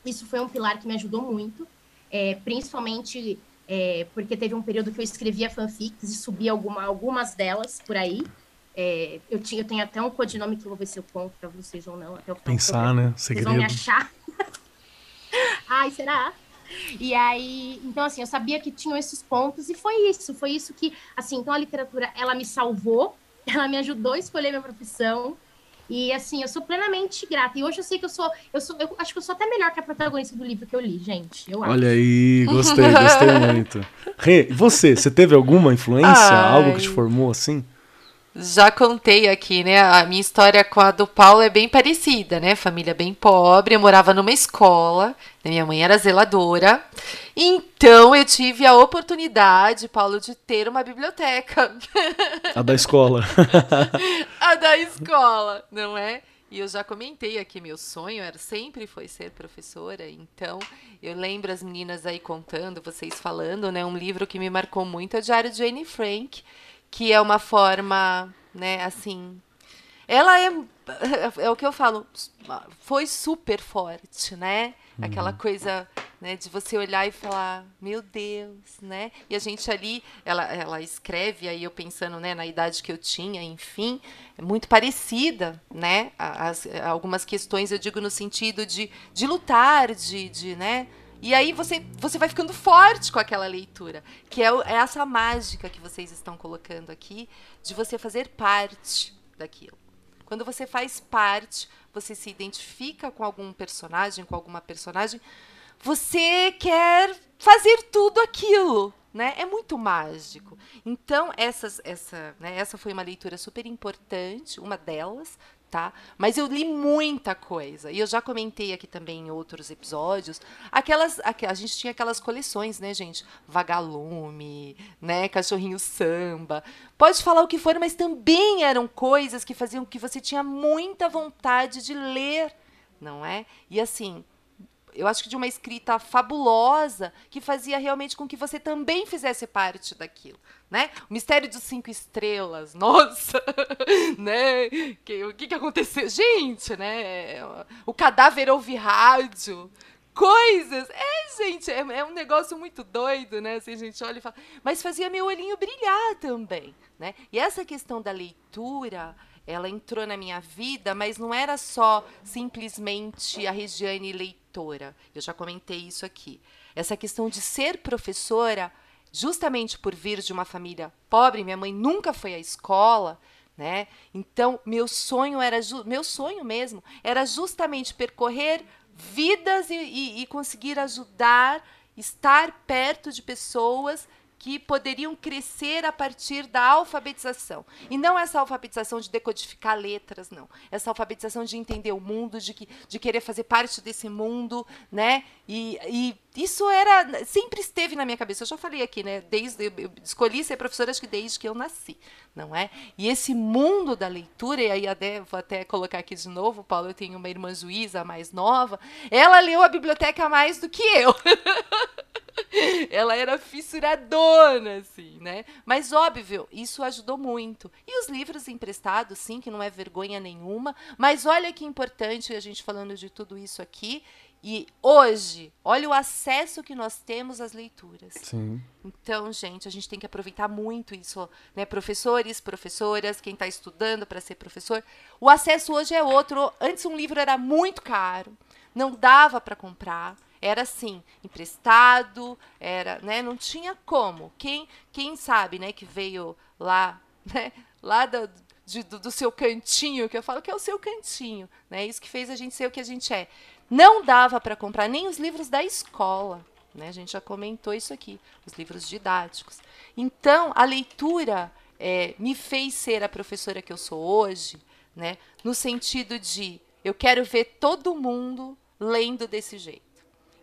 Isso foi um pilar que me ajudou muito, é, principalmente é, porque teve um período que eu escrevia fanfics e subi alguma, algumas delas por aí. É, eu, tinha, eu tenho até um codinome que eu vou ver se eu conto para vocês ou não. Até Pensar, né? Segredo. Vocês vão me achar. Ai, será? E aí, então assim, eu sabia que tinham esses pontos e foi isso, foi isso que, assim, então a literatura, ela me salvou ela me ajudou a escolher minha profissão. E assim, eu sou plenamente grata. E hoje eu sei que eu sou, eu sou, eu acho que eu sou até melhor que a protagonista do livro que eu li, gente. Eu Olha aí, gostei, gostei muito. Rê, você, você teve alguma influência, Ai. algo que te formou assim? Já contei aqui, né? A minha história com a do Paulo é bem parecida, né? Família bem pobre, eu morava numa escola, né? minha mãe era zeladora. Então eu tive a oportunidade, Paulo, de ter uma biblioteca. A da escola. a da escola, não é? E eu já comentei aqui, meu sonho era sempre foi ser professora. Então, eu lembro as meninas aí contando, vocês falando, né? Um livro que me marcou muito é o Diário de Anne Frank que é uma forma, né, assim. Ela é, é o que eu falo, foi super forte, né? Aquela uhum. coisa, né, de você olhar e falar, meu Deus, né? E a gente ali, ela, ela escreve, aí eu pensando, né, na idade que eu tinha, enfim, é muito parecida, né? As, algumas questões eu digo no sentido de, de lutar, de, de, né? E aí você, você vai ficando forte com aquela leitura, que é, é essa mágica que vocês estão colocando aqui, de você fazer parte daquilo. Quando você faz parte, você se identifica com algum personagem, com alguma personagem, você quer fazer tudo aquilo, né? É muito mágico. Então, essas, essa, né, essa foi uma leitura super importante, uma delas, tá? Mas eu li muita coisa. E eu já comentei aqui também em outros episódios. Aquelas. A gente tinha aquelas coleções, né, gente? Vagalume, né? Cachorrinho samba. Pode falar o que for, mas também eram coisas que faziam que você tinha muita vontade de ler, não é? E assim, eu acho que de uma escrita fabulosa que fazia realmente com que você também fizesse parte daquilo, né? O mistério dos cinco estrelas, nossa, né? Que, o que, que aconteceu? Gente, né? O cadáver ouve rádio, coisas. É, gente, é, é, um negócio muito doido, né? Assim, a gente olha e fala. Mas fazia meu olhinho brilhar também, né? E essa questão da leitura ela entrou na minha vida, mas não era só simplesmente a Regiane Eu já comentei isso aqui. Essa questão de ser professora, justamente por vir de uma família pobre, minha mãe nunca foi à escola, né? Então, meu sonho era meu sonho mesmo era justamente percorrer vidas e, e, e conseguir ajudar, estar perto de pessoas que poderiam crescer a partir da alfabetização. E não essa alfabetização de decodificar letras, não. Essa alfabetização de entender o mundo, de, que, de querer fazer parte desse mundo, né? E, e isso era sempre esteve na minha cabeça. Eu já falei aqui, né? Desde eu escolhi ser professora acho que desde que eu nasci, não é? E esse mundo da leitura e aí até, vou até colocar aqui de novo, Paulo, eu tenho uma irmã juíza mais nova. Ela leu a biblioteca mais do que eu. ela era fissuradona, assim, né? Mas óbvio, isso ajudou muito. E os livros emprestados, sim, que não é vergonha nenhuma. Mas olha que importante a gente falando de tudo isso aqui. E hoje, olha o acesso que nós temos às leituras. Sim. Então, gente, a gente tem que aproveitar muito isso, né? Professores, professoras, quem está estudando para ser professor. O acesso hoje é outro. Antes um livro era muito caro, não dava para comprar era assim, emprestado, era, né, não tinha como. Quem, quem sabe, né, que veio lá, né, lá do, de, do, do, seu cantinho, que eu falo que é o seu cantinho, né, isso que fez a gente ser o que a gente é. Não dava para comprar nem os livros da escola, né, a gente já comentou isso aqui, os livros didáticos. Então, a leitura é, me fez ser a professora que eu sou hoje, né? No sentido de eu quero ver todo mundo lendo desse jeito.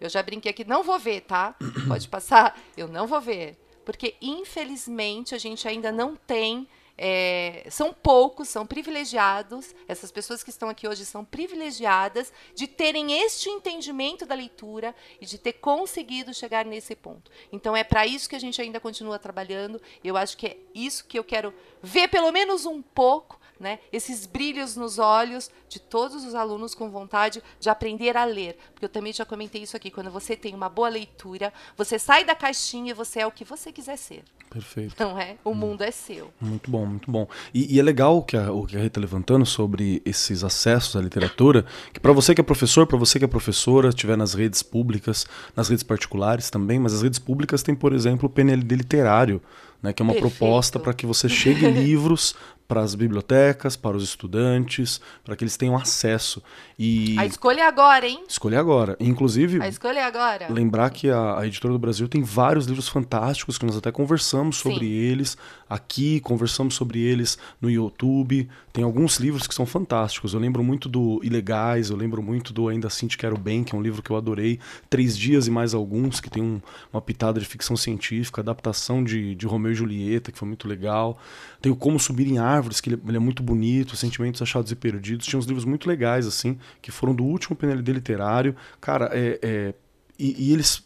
Eu já brinquei aqui, não vou ver, tá? Pode passar, eu não vou ver. Porque, infelizmente, a gente ainda não tem é, são poucos, são privilegiados, essas pessoas que estão aqui hoje são privilegiadas de terem este entendimento da leitura e de ter conseguido chegar nesse ponto. Então é para isso que a gente ainda continua trabalhando. Eu acho que é isso que eu quero ver pelo menos um pouco né, esses brilhos nos olhos de todos os alunos com vontade de aprender a ler. Porque eu também já comentei isso aqui, quando você tem uma boa leitura, você sai da caixinha e você é o que você quiser ser. Perfeito. Não é? O hum. mundo é seu. Muito bom, muito bom. E, e é legal o que a, o que a Rita tá levantando sobre esses acessos à literatura, que para você que é professor, para você que é professora, estiver nas redes públicas, nas redes particulares também, mas as redes públicas têm, por exemplo, o PNLD literário, né, que é uma Perfeito. proposta para que você chegue livros para as bibliotecas, para os estudantes, para que eles tenham acesso. E a escolha é agora, hein? Escolha agora. Inclusive, a escolha é agora. Lembrar que a, a, Editora do Brasil tem vários livros fantásticos que nós até conversamos sobre Sim. eles aqui, conversamos sobre eles no YouTube. Tem alguns livros que são fantásticos. Eu lembro muito do Ilegais, eu lembro muito do Ainda Assim Te Quero Bem, que é um livro que eu adorei. Três Dias e Mais Alguns, que tem um, uma pitada de ficção científica, adaptação de, de Romeu e Julieta, que foi muito legal. Tem o Como Subir em Árvores, que ele, ele, é muito bonito, Sentimentos Achados e Perdidos. Tinha uns livros muito legais, assim, que foram do último PNLD literário. Cara, é, é e, e, eles,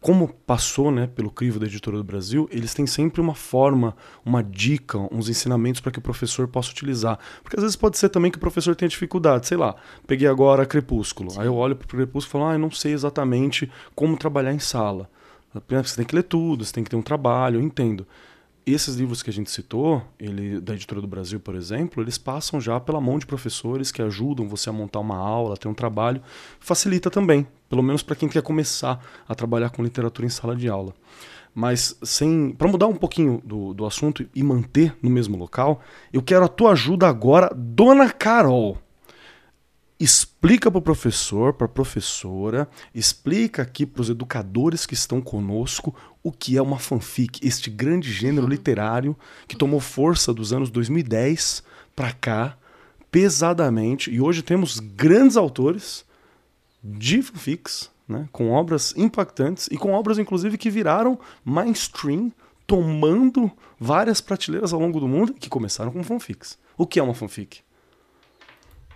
como passou né, pelo crivo da Editora do Brasil, eles têm sempre uma forma, uma dica, uns ensinamentos para que o professor possa utilizar. Porque às vezes pode ser também que o professor tenha dificuldade. Sei lá, peguei agora Crepúsculo. Sim. Aí eu olho para o Crepúsculo e falo, ah, eu não sei exatamente como trabalhar em sala. Você tem que ler tudo, você tem que ter um trabalho, eu entendo esses livros que a gente citou, ele da Editora do Brasil, por exemplo, eles passam já pela mão de professores que ajudam você a montar uma aula, ter um trabalho, facilita também, pelo menos para quem quer começar a trabalhar com literatura em sala de aula. Mas sem, para mudar um pouquinho do, do assunto e manter no mesmo local, eu quero a tua ajuda agora, Dona Carol explica para o professor, para a professora, explica aqui para os educadores que estão conosco o que é uma fanfic, este grande gênero uhum. literário que tomou força dos anos 2010 para cá, pesadamente, e hoje temos grandes autores de fanfics, né, com obras impactantes e com obras inclusive que viraram mainstream, tomando várias prateleiras ao longo do mundo que começaram com fanfics. O que é uma fanfic?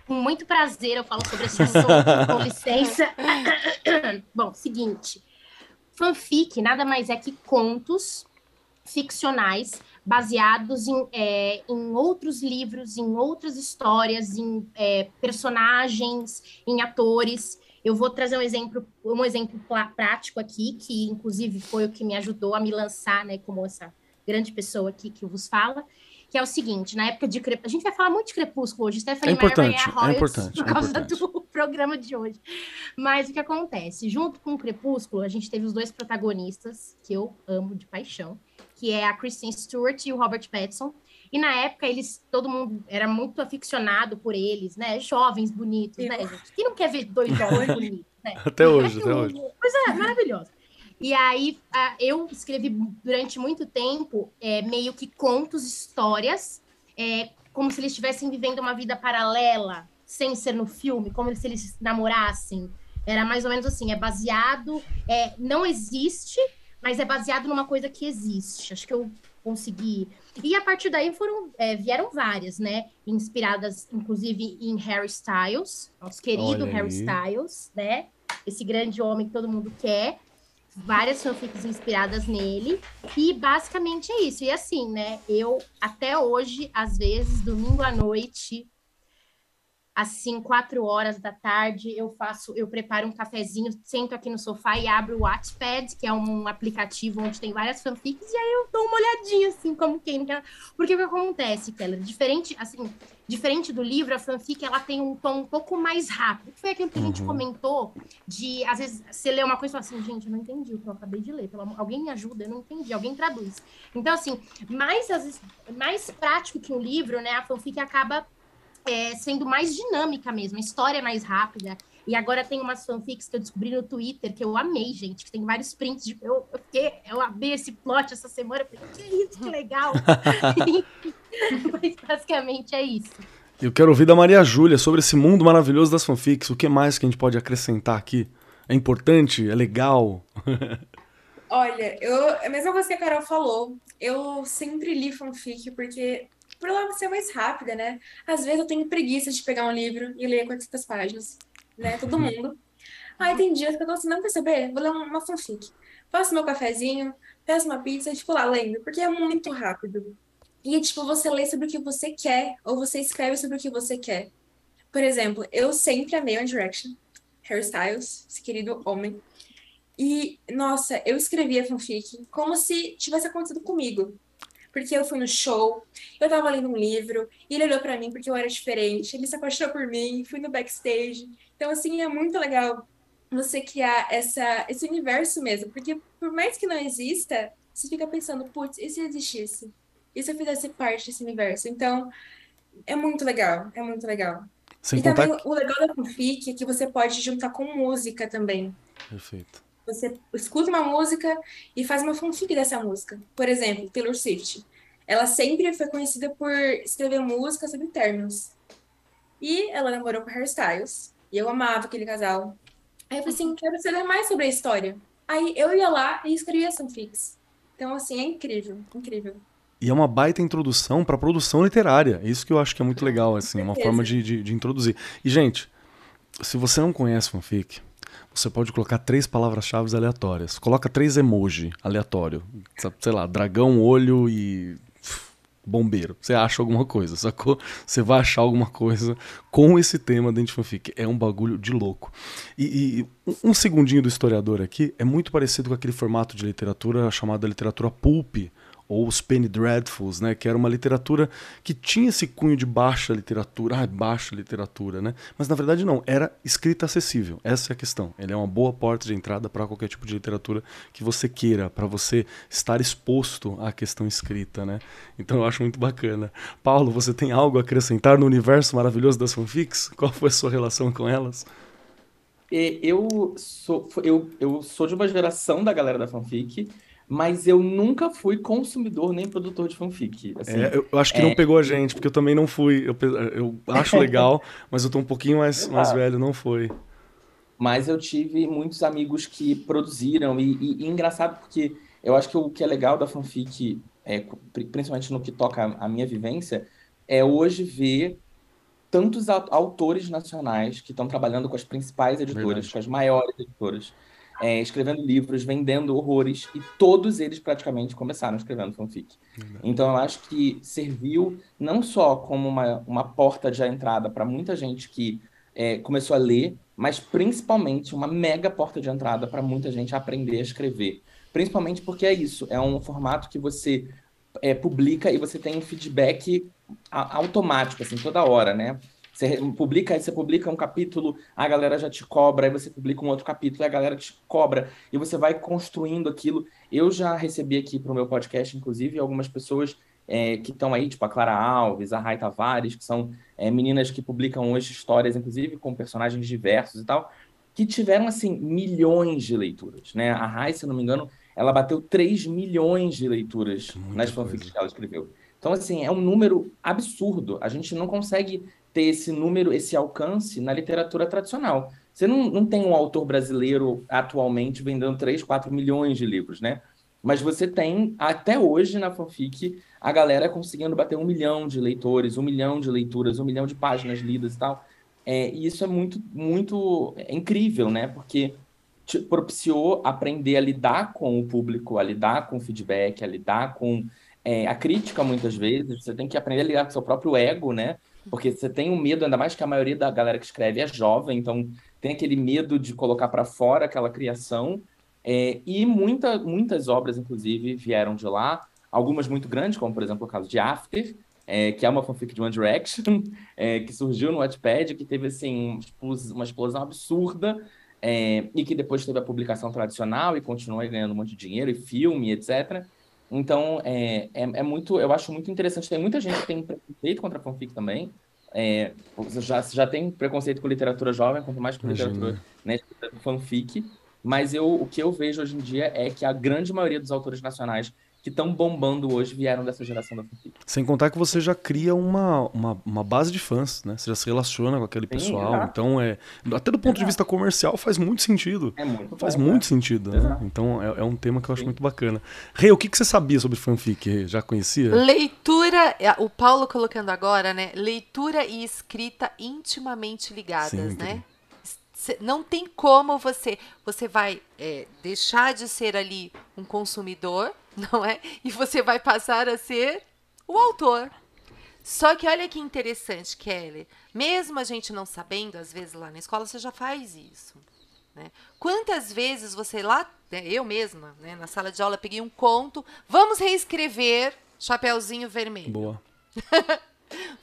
Com muito prazer eu falo sobre esse assunto, com licença. Bom, seguinte. Fanfic nada mais é que contos ficcionais baseados em, é, em outros livros, em outras histórias, em é, personagens, em atores. Eu vou trazer um exemplo, um exemplo prático aqui, que inclusive foi o que me ajudou a me lançar, né, como essa grande pessoa aqui que vos fala, que é o seguinte, na época de Crepúsculo, a gente vai falar muito de Crepúsculo hoje, Stephanie é importante, Meyer é importante, por causa é importante. do programa de hoje. Mas o que acontece? Junto com o Crepúsculo, a gente teve os dois protagonistas, que eu amo de paixão, que é a Kristen Stewart e o Robert Pattinson. E na época, eles, todo mundo era muito aficionado por eles, né? Jovens, bonitos, eu... né, gente? Quem não quer ver dois jovens bonitos, né? Até hoje, até hoje. Pois é, maravilhoso. E aí eu escrevi durante muito tempo é, meio que contos, histórias, é, como se eles estivessem vivendo uma vida paralela, sem ser no filme, como se eles namorassem. Era mais ou menos assim, é baseado, é, não existe, mas é baseado numa coisa que existe. Acho que eu consegui. E a partir daí foram, é, vieram várias, né? Inspiradas, inclusive, em Harry Styles, nosso querido Harry Styles, né? Esse grande homem que todo mundo quer várias fanfics inspiradas nele. E basicamente é isso. E assim, né? Eu, até hoje, às vezes, domingo à noite, assim, quatro horas da tarde, eu faço, eu preparo um cafezinho, sento aqui no sofá e abro o Wattpad, que é um aplicativo onde tem várias fanfics, e aí eu dou uma olhadinha, assim, como quem quer. Porque o que acontece, Keller? Diferente, assim, diferente do livro, a fanfic, ela tem um tom um pouco mais rápido. Foi aquilo que a gente uhum. comentou, de, às vezes, você lê uma coisa e fala assim, gente, eu não entendi o que eu acabei de ler, pelo alguém me ajuda, eu não entendi, alguém traduz. Então, assim, mais, às vezes, mais prático que um livro, né, a fanfic acaba é, sendo mais dinâmica mesmo, a história é mais rápida. E agora tem umas fanfics que eu descobri no Twitter que eu amei, gente, que tem vários prints de. Eu, eu, fiquei, eu abri esse plot essa semana, eu falei, que isso, que legal! Mas basicamente é isso. Eu quero ouvir da Maria Júlia sobre esse mundo maravilhoso das fanfics. O que mais que a gente pode acrescentar aqui? É importante? É legal? Olha, eu, a mesma coisa que a Carol falou, eu sempre li fanfic porque por ela ser mais rápida, né? Às vezes eu tenho preguiça de pegar um livro e ler 400 páginas, né? Todo mundo. Aí tem dias que eu tô assim, não perceber, vou ler uma fanfic. Faço meu cafezinho, peço uma pizza e, tipo, lá lendo, porque é muito rápido. E, tipo, você lê sobre o que você quer, ou você escreve sobre o que você quer. Por exemplo, eu sempre amei One Direction, Harry Styles, esse querido homem. E, nossa, eu escrevia fanfic como se tivesse acontecido comigo. Porque eu fui no show, eu tava lendo um livro, e ele olhou para mim porque eu era diferente, ele se apaixonou por mim, fui no backstage. Então, assim, é muito legal você criar essa, esse universo mesmo. Porque por mais que não exista, você fica pensando, putz, e se existisse? E se eu fizesse parte desse universo? Então, é muito legal, é muito legal. Sem e também o legal da fanfic é que você pode juntar com música também. Perfeito. Você escuta uma música e faz uma fanfic dessa música. Por exemplo, Taylor Swift. Ela sempre foi conhecida por escrever música sobre términos. E ela namorou com Harry Styles. E eu amava aquele casal. Aí eu falei assim, quero saber mais sobre a história. Aí eu ia lá e escrevia fanfics. Então, assim, é incrível, incrível. E é uma baita introdução para produção literária. É isso que eu acho que é muito legal, assim, uma forma de, de, de introduzir. E, gente, se você não conhece fanfic, você pode colocar três palavras-chave aleatórias. Coloca três emoji aleatório. Sei lá, dragão, olho e bombeiro. Você acha alguma coisa, sacou? Você vai achar alguma coisa com esse tema dentro de fanfic. É um bagulho de louco. E, e, um segundinho do historiador aqui é muito parecido com aquele formato de literatura chamada literatura pulp, ou os Penny Dreadfuls, né, que era uma literatura que tinha esse cunho de baixa literatura, ah, baixa literatura, né? Mas na verdade não, era escrita acessível. Essa é a questão. Ele é uma boa porta de entrada para qualquer tipo de literatura que você queira, para você estar exposto à questão escrita, né? Então eu acho muito bacana. Paulo, você tem algo a acrescentar no universo maravilhoso das fanfics? Qual foi a sua relação com elas? Eu sou, eu, eu sou de uma geração da galera da fanfic mas eu nunca fui consumidor nem produtor de fanfic. Assim, é, eu acho que é... não pegou a gente, porque eu também não fui. Eu, eu acho legal, mas eu tô um pouquinho mais, mais velho, não foi. Mas eu tive muitos amigos que produziram, e, e, e engraçado porque eu acho que o que é legal da fanfic, é, principalmente no que toca a minha vivência, é hoje ver tantos autores nacionais que estão trabalhando com as principais editoras, Verdade. com as maiores editoras é, escrevendo livros, vendendo horrores, e todos eles praticamente começaram escrevendo fanfic. Uhum. Então eu acho que serviu não só como uma, uma porta de entrada para muita gente que é, começou a ler, mas principalmente uma mega porta de entrada para muita gente aprender a escrever. Principalmente porque é isso, é um formato que você é, publica e você tem um feedback automático, assim, toda hora, né? Você publica, aí você publica um capítulo, a galera já te cobra, aí você publica um outro capítulo, a galera te cobra, e você vai construindo aquilo. Eu já recebi aqui para o meu podcast, inclusive, algumas pessoas é, que estão aí, tipo a Clara Alves, a Rai Tavares, que são é, meninas que publicam hoje histórias, inclusive com personagens diversos e tal, que tiveram, assim, milhões de leituras, né? A Rai, se não me engano, ela bateu 3 milhões de leituras Muita nas fanfics que ela escreveu. Então, assim, é um número absurdo. A gente não consegue ter esse número, esse alcance na literatura tradicional. Você não, não tem um autor brasileiro atualmente vendendo 3, 4 milhões de livros, né? Mas você tem, até hoje, na fanfic, a galera conseguindo bater um milhão de leitores, um milhão de leituras, um milhão de páginas lidas e tal. É, e isso é muito, muito é incrível, né? Porque te propiciou aprender a lidar com o público, a lidar com o feedback, a lidar com é, a crítica, muitas vezes. Você tem que aprender a lidar com o seu próprio ego, né? Porque você tem um medo, ainda mais que a maioria da galera que escreve é jovem, então tem aquele medo de colocar para fora aquela criação. É, e muita, muitas obras, inclusive, vieram de lá. Algumas muito grandes, como por exemplo o caso de After, é, que é uma fanfic de One Direction, é, que surgiu no Wattpad, que teve assim, uma explosão absurda, é, e que depois teve a publicação tradicional e continuou ganhando um monte de dinheiro, e filme, etc. Então, é, é, é, muito, eu acho muito interessante. Tem muita gente que tem preconceito contra a fanfic também. É, já, já tem preconceito com literatura jovem, quanto mais com literatura né, fanfic. Mas eu, o que eu vejo hoje em dia é que a grande maioria dos autores nacionais que estão bombando hoje vieram dessa geração da fanfic. Sem contar que você já cria uma, uma, uma base de fãs, né? Você já se relaciona com aquele Sim, pessoal. Exato. Então, é, até do ponto exato. de vista comercial, faz muito sentido. É muito Faz bom, muito é. sentido. Né? Então, é, é, um tema que eu acho Sim. muito bacana. Rei, o que, que você sabia sobre fanfic? Já conhecia? Leitura, é, o Paulo colocando agora, né? Leitura e escrita intimamente ligadas, Sim, né? Não tem como você. Você vai é, deixar de ser ali um consumidor não é? E você vai passar a ser o autor. Só que olha que interessante, Kelly. Mesmo a gente não sabendo, às vezes lá na escola você já faz isso. Né? Quantas vezes você lá, né, eu mesma, né, na sala de aula, peguei um conto, vamos reescrever Chapeuzinho Vermelho. Boa.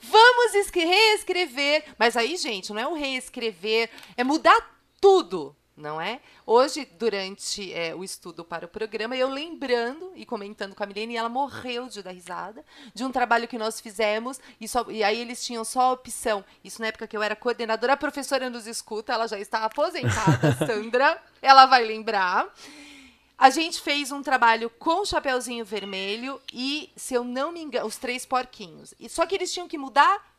vamos reescrever. Mas aí, gente, não é um reescrever, é mudar tudo não é? Hoje, durante é, o estudo para o programa, eu lembrando e comentando com a Milene, ela morreu de dar risada, de um trabalho que nós fizemos, e, só, e aí eles tinham só a opção, isso na época que eu era coordenadora, a professora nos escuta, ela já está aposentada, Sandra, ela vai lembrar. A gente fez um trabalho com o Chapeuzinho Vermelho e, se eu não me engano, os três porquinhos. E só que eles tinham que mudar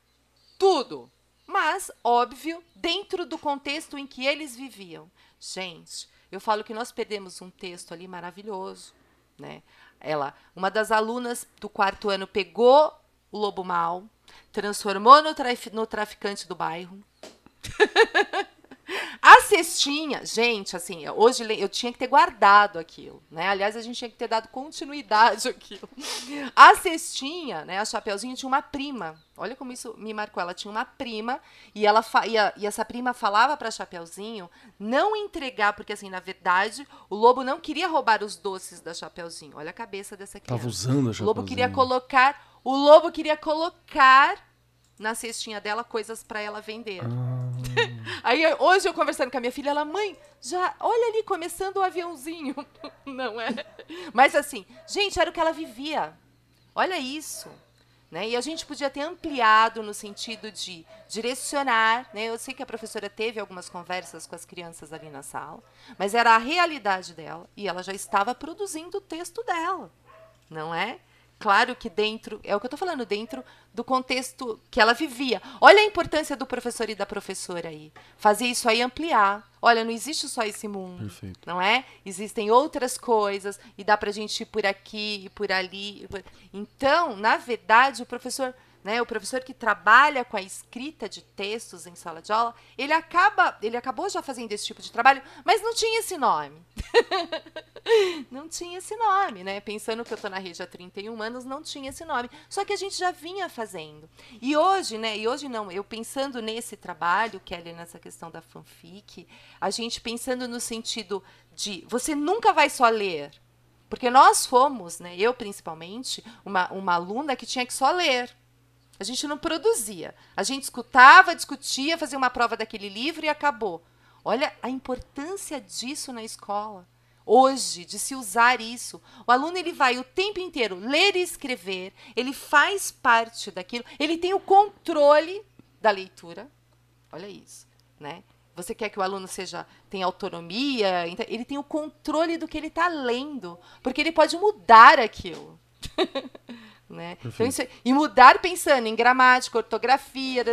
tudo. Mas, óbvio, dentro do contexto em que eles viviam. Gente, eu falo que nós perdemos um texto ali maravilhoso, né? Ela, uma das alunas do quarto ano pegou o lobo mal, transformou no, traf no traficante do bairro. A cestinha, gente, assim, hoje eu tinha que ter guardado aquilo, né? Aliás, a gente tinha que ter dado continuidade àquilo. A cestinha, né, a Chapeuzinho tinha uma prima. Olha como isso me marcou. Ela tinha uma prima e ela e, a, e essa prima falava para Chapeuzinho não entregar, porque assim, na verdade, o lobo não queria roubar os doces da Chapeuzinho. Olha a cabeça dessa criança. Tava usando a Chapeuzinho. O lobo queria colocar, o lobo queria colocar na cestinha dela coisas para ela vender. Ah. Aí hoje eu conversando com a minha filha, ela, mãe, já olha ali começando o aviãozinho. Não é? Mas assim, gente, era o que ela vivia. Olha isso. Né? E a gente podia ter ampliado no sentido de direcionar. Né? Eu sei que a professora teve algumas conversas com as crianças ali na sala, mas era a realidade dela e ela já estava produzindo o texto dela, não é? Claro que dentro, é o que eu estou falando, dentro do contexto que ela vivia. Olha a importância do professor e da professora aí. Fazer isso aí ampliar. Olha, não existe só esse mundo. Perfeito. Não é? Existem outras coisas e dá para a gente ir por aqui e por ali. Então, na verdade, o professor né, o professor que trabalha com a escrita de textos em sala de aula, ele acaba, ele acabou já fazendo esse tipo de trabalho, mas não tinha esse nome. não tinha esse nome, né? Pensando que eu estou na rede há 31 anos, não tinha esse nome. Só que a gente já vinha fazendo. E hoje, né, e hoje não, eu pensando nesse trabalho, Kelly, nessa questão da fanfic, a gente pensando no sentido de você nunca vai só ler, porque nós fomos, né, eu principalmente, uma, uma aluna que tinha que só ler. A gente não produzia. A gente escutava, discutia, fazia uma prova daquele livro e acabou. Olha a importância disso na escola. Hoje, de se usar isso. O aluno ele vai o tempo inteiro ler e escrever, ele faz parte daquilo, ele tem o controle da leitura. Olha isso, né? Você quer que o aluno seja tenha autonomia, então, ele tem o controle do que ele está lendo, porque ele pode mudar aquilo. Né? Então, isso, e mudar pensando em gramática, ortografia,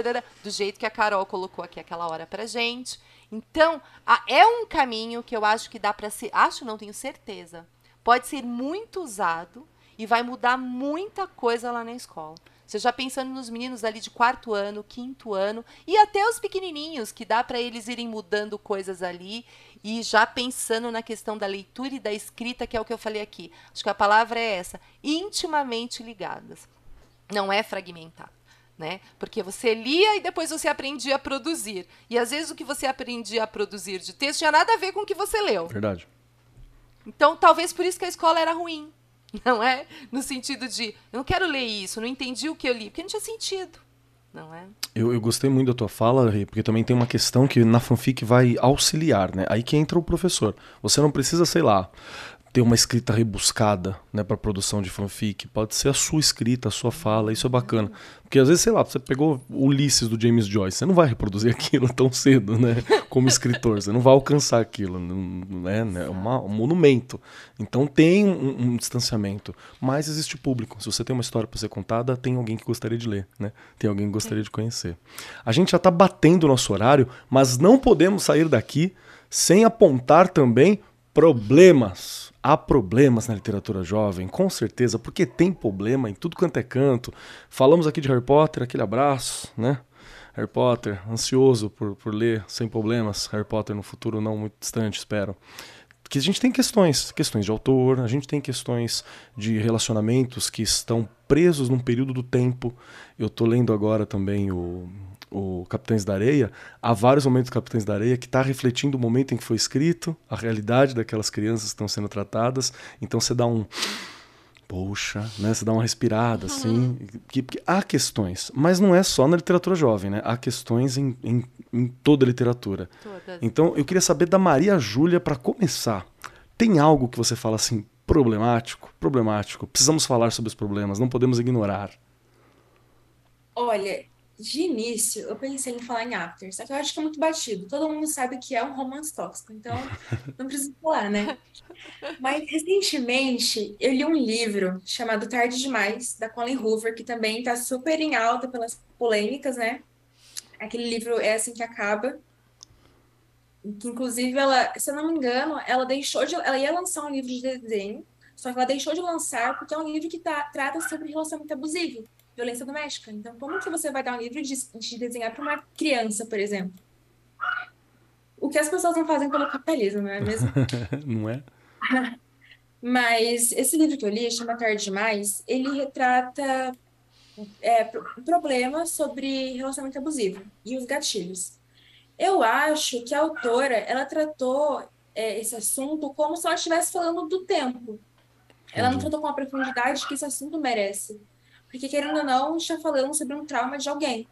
do jeito que a Carol colocou aqui aquela hora pra gente. Então, a, é um caminho que eu acho que dá para ser, acho não tenho certeza, pode ser muito usado e vai mudar muita coisa lá na escola. Você já pensando nos meninos ali de quarto ano, quinto ano e até os pequenininhos que dá para eles irem mudando coisas ali e já pensando na questão da leitura e da escrita, que é o que eu falei aqui. Acho que a palavra é essa, intimamente ligadas. Não é fragmentado. Né? Porque você lia e depois você aprendia a produzir. E às vezes o que você aprendia a produzir de texto tinha nada a ver com o que você leu. Verdade. Então, talvez por isso que a escola era ruim. Não é? No sentido de, eu não quero ler isso, não entendi o que eu li, porque não tinha sentido não é? Eu, eu gostei muito da tua fala, porque também tem uma questão que na fanfic vai auxiliar, né? Aí que entra o professor. Você não precisa, sei lá, ter uma escrita rebuscada, né, para produção de fanfic. Pode ser a sua escrita, a sua fala, isso é bacana. Porque às vezes, sei lá, você pegou Ulisses do James Joyce, você não vai reproduzir aquilo tão cedo, né, como escritor, você não vai alcançar aquilo, não é, né, é uma, um monumento. Então tem um, um, distanciamento, mas existe público. Se você tem uma história para ser contada, tem alguém que gostaria de ler, né? Tem alguém que gostaria de conhecer. A gente já está batendo o nosso horário, mas não podemos sair daqui sem apontar também problemas. Há problemas na literatura jovem, com certeza, porque tem problema em tudo quanto é canto. Falamos aqui de Harry Potter, aquele abraço, né? Harry Potter, ansioso por, por ler sem problemas Harry Potter no futuro não muito distante, espero. Que a gente tem questões, questões de autor, a gente tem questões de relacionamentos que estão presos num período do tempo. Eu estou lendo agora também o o Capitães da Areia, há vários momentos do Capitães da Areia que está refletindo o momento em que foi escrito, a realidade daquelas crianças que estão sendo tratadas. Então você dá um. Poxa, né? Você dá uma respirada, uhum. assim. Que, que, há questões, mas não é só na literatura jovem, né? Há questões em, em, em toda a literatura. Todas. Então eu queria saber da Maria Júlia, para começar. Tem algo que você fala assim, problemático? Problemático. Precisamos falar sobre os problemas, não podemos ignorar. Olha, de início, eu pensei em falar em After, só que eu acho que é muito batido. Todo mundo sabe que é um romance tóxico, então não preciso falar, né? Mas recentemente eu li um livro chamado Tarde Demais, da Colin Hoover, que também está super em alta pelas polêmicas, né? Aquele livro é assim que acaba. Que inclusive ela, se eu não me engano, ela deixou de. Ela ia lançar um livro de desenho, só que ela deixou de lançar porque é um livro que tá, trata sobre relacionamento abusivo violência doméstica. Então, como que você vai dar um livro de, de desenhar para uma criança, por exemplo? O que as pessoas não fazem pelo capitalismo, não é mesmo? não é? Mas esse livro que eu li, chama Tarde Demais, ele retrata é, problemas sobre relacionamento abusivo e os gatilhos. Eu acho que a autora, ela tratou é, esse assunto como se ela estivesse falando do tempo. Ela não tratou com a profundidade que esse assunto merece. Porque, querendo ou não, está falando sobre um trauma de alguém.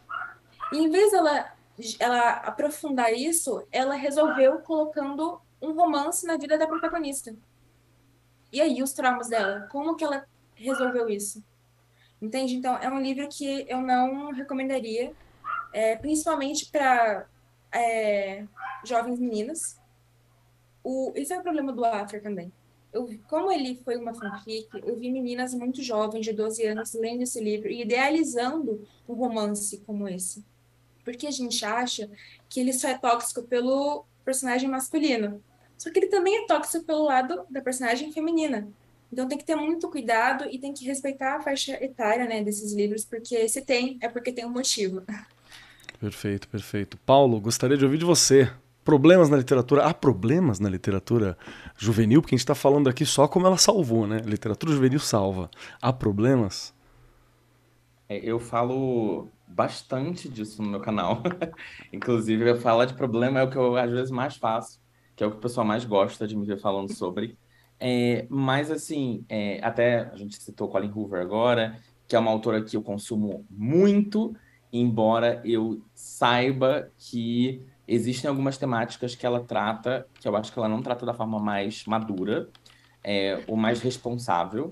E em vez dela ela aprofundar isso, ela resolveu colocando um romance na vida da protagonista. E aí, os traumas dela? Como que ela resolveu isso? Entende? Então, é um livro que eu não recomendaria, é, principalmente para é, jovens meninas. O, esse é o problema do After também eu, como ele foi uma fanfic, eu vi meninas muito jovens, de 12 anos, lendo esse livro e idealizando um romance como esse. Porque a gente acha que ele só é tóxico pelo personagem masculino. Só que ele também é tóxico pelo lado da personagem feminina. Então tem que ter muito cuidado e tem que respeitar a faixa etária né, desses livros, porque se tem, é porque tem um motivo. Perfeito, perfeito. Paulo, gostaria de ouvir de você problemas na literatura. Há problemas na literatura juvenil, porque a gente está falando aqui só como ela salvou, né? Literatura juvenil salva. Há problemas? É, eu falo bastante disso no meu canal. Inclusive, eu falar de problema é o que eu às vezes mais faço, que é o que o pessoal mais gosta de me ver falando sobre. É, mas, assim, é, até a gente citou Colin Hoover agora, que é uma autora que eu consumo muito, embora eu saiba que Existem algumas temáticas que ela trata, que eu acho que ela não trata da forma mais madura, é, ou mais responsável.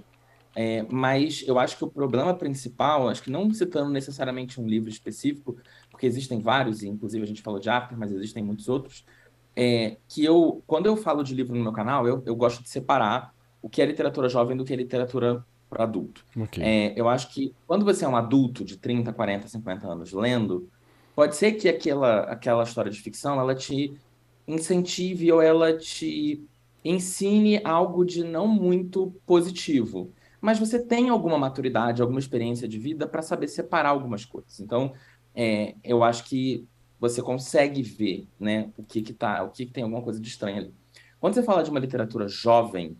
É, mas eu acho que o problema principal, acho que não citando necessariamente um livro específico, porque existem vários, e inclusive a gente falou de After, mas existem muitos outros, é que eu, quando eu falo de livro no meu canal, eu, eu gosto de separar o que é literatura jovem do que é literatura para adulto. Okay. É, eu acho que quando você é um adulto de 30, 40, 50 anos lendo, Pode ser que aquela, aquela história de ficção ela te incentive ou ela te ensine algo de não muito positivo. Mas você tem alguma maturidade, alguma experiência de vida para saber separar algumas coisas. Então, é, eu acho que você consegue ver né, o que, que tá, o que, que tem alguma coisa de estranho ali. Quando você fala de uma literatura jovem,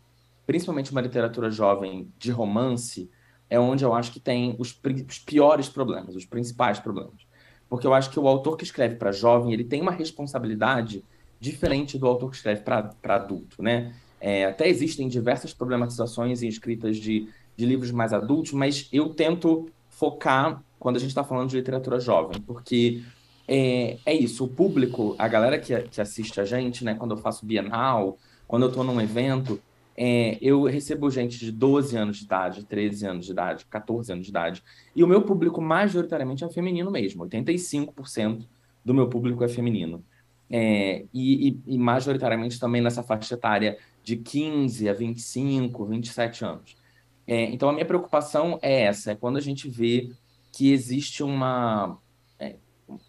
principalmente uma literatura jovem de romance, é onde eu acho que tem os, os piores problemas, os principais problemas porque eu acho que o autor que escreve para jovem ele tem uma responsabilidade diferente do autor que escreve para adulto, né? É, até existem diversas problematizações em escritas de, de livros mais adultos, mas eu tento focar quando a gente está falando de literatura jovem, porque é, é isso, o público, a galera que, que assiste a gente, né, quando eu faço Bienal, quando eu estou num evento, é, eu recebo gente de 12 anos de idade, 13 anos de idade, 14 anos de idade, e o meu público majoritariamente é feminino mesmo, 85% do meu público é feminino. É, e, e, e, majoritariamente também nessa faixa etária de 15 a 25, 27 anos. É, então a minha preocupação é essa, é quando a gente vê que existe uma. É,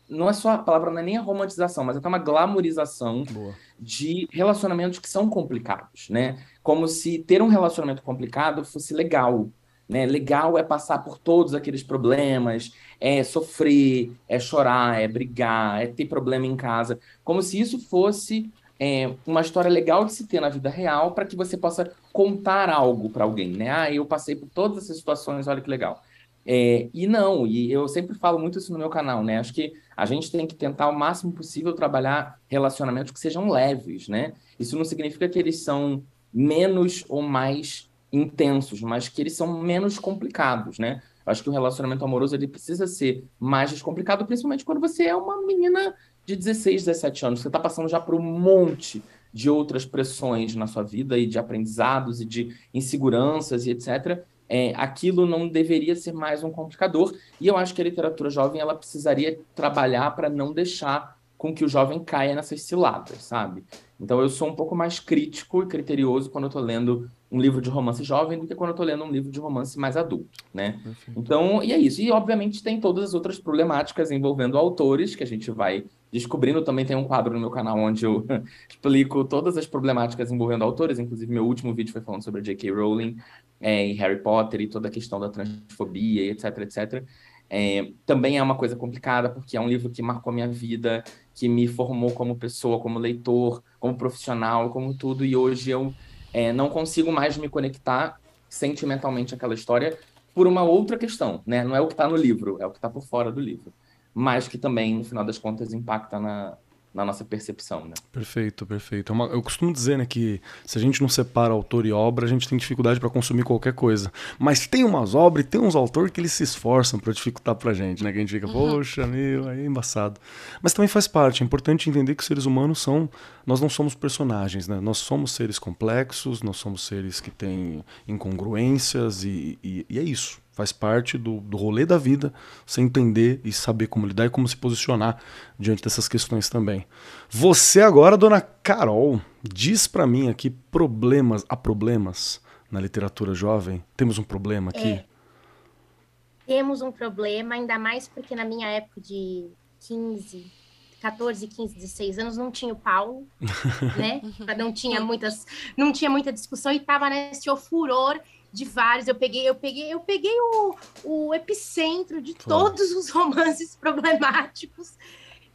não é só a palavra, não é nem a romantização, mas até uma glamorização Boa. de relacionamentos que são complicados, né? Como se ter um relacionamento complicado fosse legal. Né? Legal é passar por todos aqueles problemas, é sofrer, é chorar, é brigar, é ter problema em casa, como se isso fosse é, uma história legal de se ter na vida real para que você possa contar algo para alguém, né? Ah, eu passei por todas essas situações, olha que legal. É, e não, e eu sempre falo muito isso no meu canal, né? Acho que a gente tem que tentar o máximo possível trabalhar relacionamentos que sejam leves, né? Isso não significa que eles são menos ou mais intensos, mas que eles são menos complicados, né? Acho que o relacionamento amoroso ele precisa ser mais descomplicado, principalmente quando você é uma menina de 16, 17 anos. Você está passando já por um monte de outras pressões na sua vida e de aprendizados e de inseguranças e etc é, aquilo não deveria ser mais um complicador. E eu acho que a literatura jovem ela precisaria trabalhar para não deixar com que o jovem caia nessas ciladas, sabe? Então eu sou um pouco mais crítico e criterioso quando eu estou lendo um livro de romance jovem do que quando eu estou lendo um livro de romance mais adulto, né? Então, e é isso. E obviamente tem todas as outras problemáticas envolvendo autores que a gente vai descobrindo. Também tem um quadro no meu canal onde eu explico todas as problemáticas envolvendo autores. Inclusive, meu último vídeo foi falando sobre J.K. Rowling é, em Harry Potter e toda a questão da transfobia e etc, etc. É, também é uma coisa complicada, porque é um livro que marcou minha vida, que me formou como pessoa, como leitor, como profissional, como tudo, e hoje eu é, não consigo mais me conectar sentimentalmente àquela história por uma outra questão, né? Não é o que está no livro, é o que está por fora do livro. Mas que também, no final das contas, impacta na, na nossa percepção, né? Perfeito, perfeito. É eu costumo dizer, né, que se a gente não separa autor e obra, a gente tem dificuldade para consumir qualquer coisa. Mas tem umas obras e tem uns autores que eles se esforçam para dificultar pra gente, né? Que a gente fica, uhum. poxa, meu, aí é embaçado. Mas também faz parte, é importante entender que os seres humanos são, nós não somos personagens, né? Nós somos seres complexos, nós somos seres que têm incongruências e, e, e é isso. Faz parte do, do rolê da vida, você entender e saber como lidar e como se posicionar diante dessas questões também. Você agora, dona Carol, diz para mim aqui problemas, há problemas na literatura jovem? Temos um problema aqui? É. Temos um problema, ainda mais porque na minha época de 15, 14, 15, 16 anos não tinha o Paulo, né? Não tinha muitas, não tinha muita discussão e tava nesse furor de vários. Eu peguei, eu peguei, eu peguei o, o epicentro de claro. todos os romances problemáticos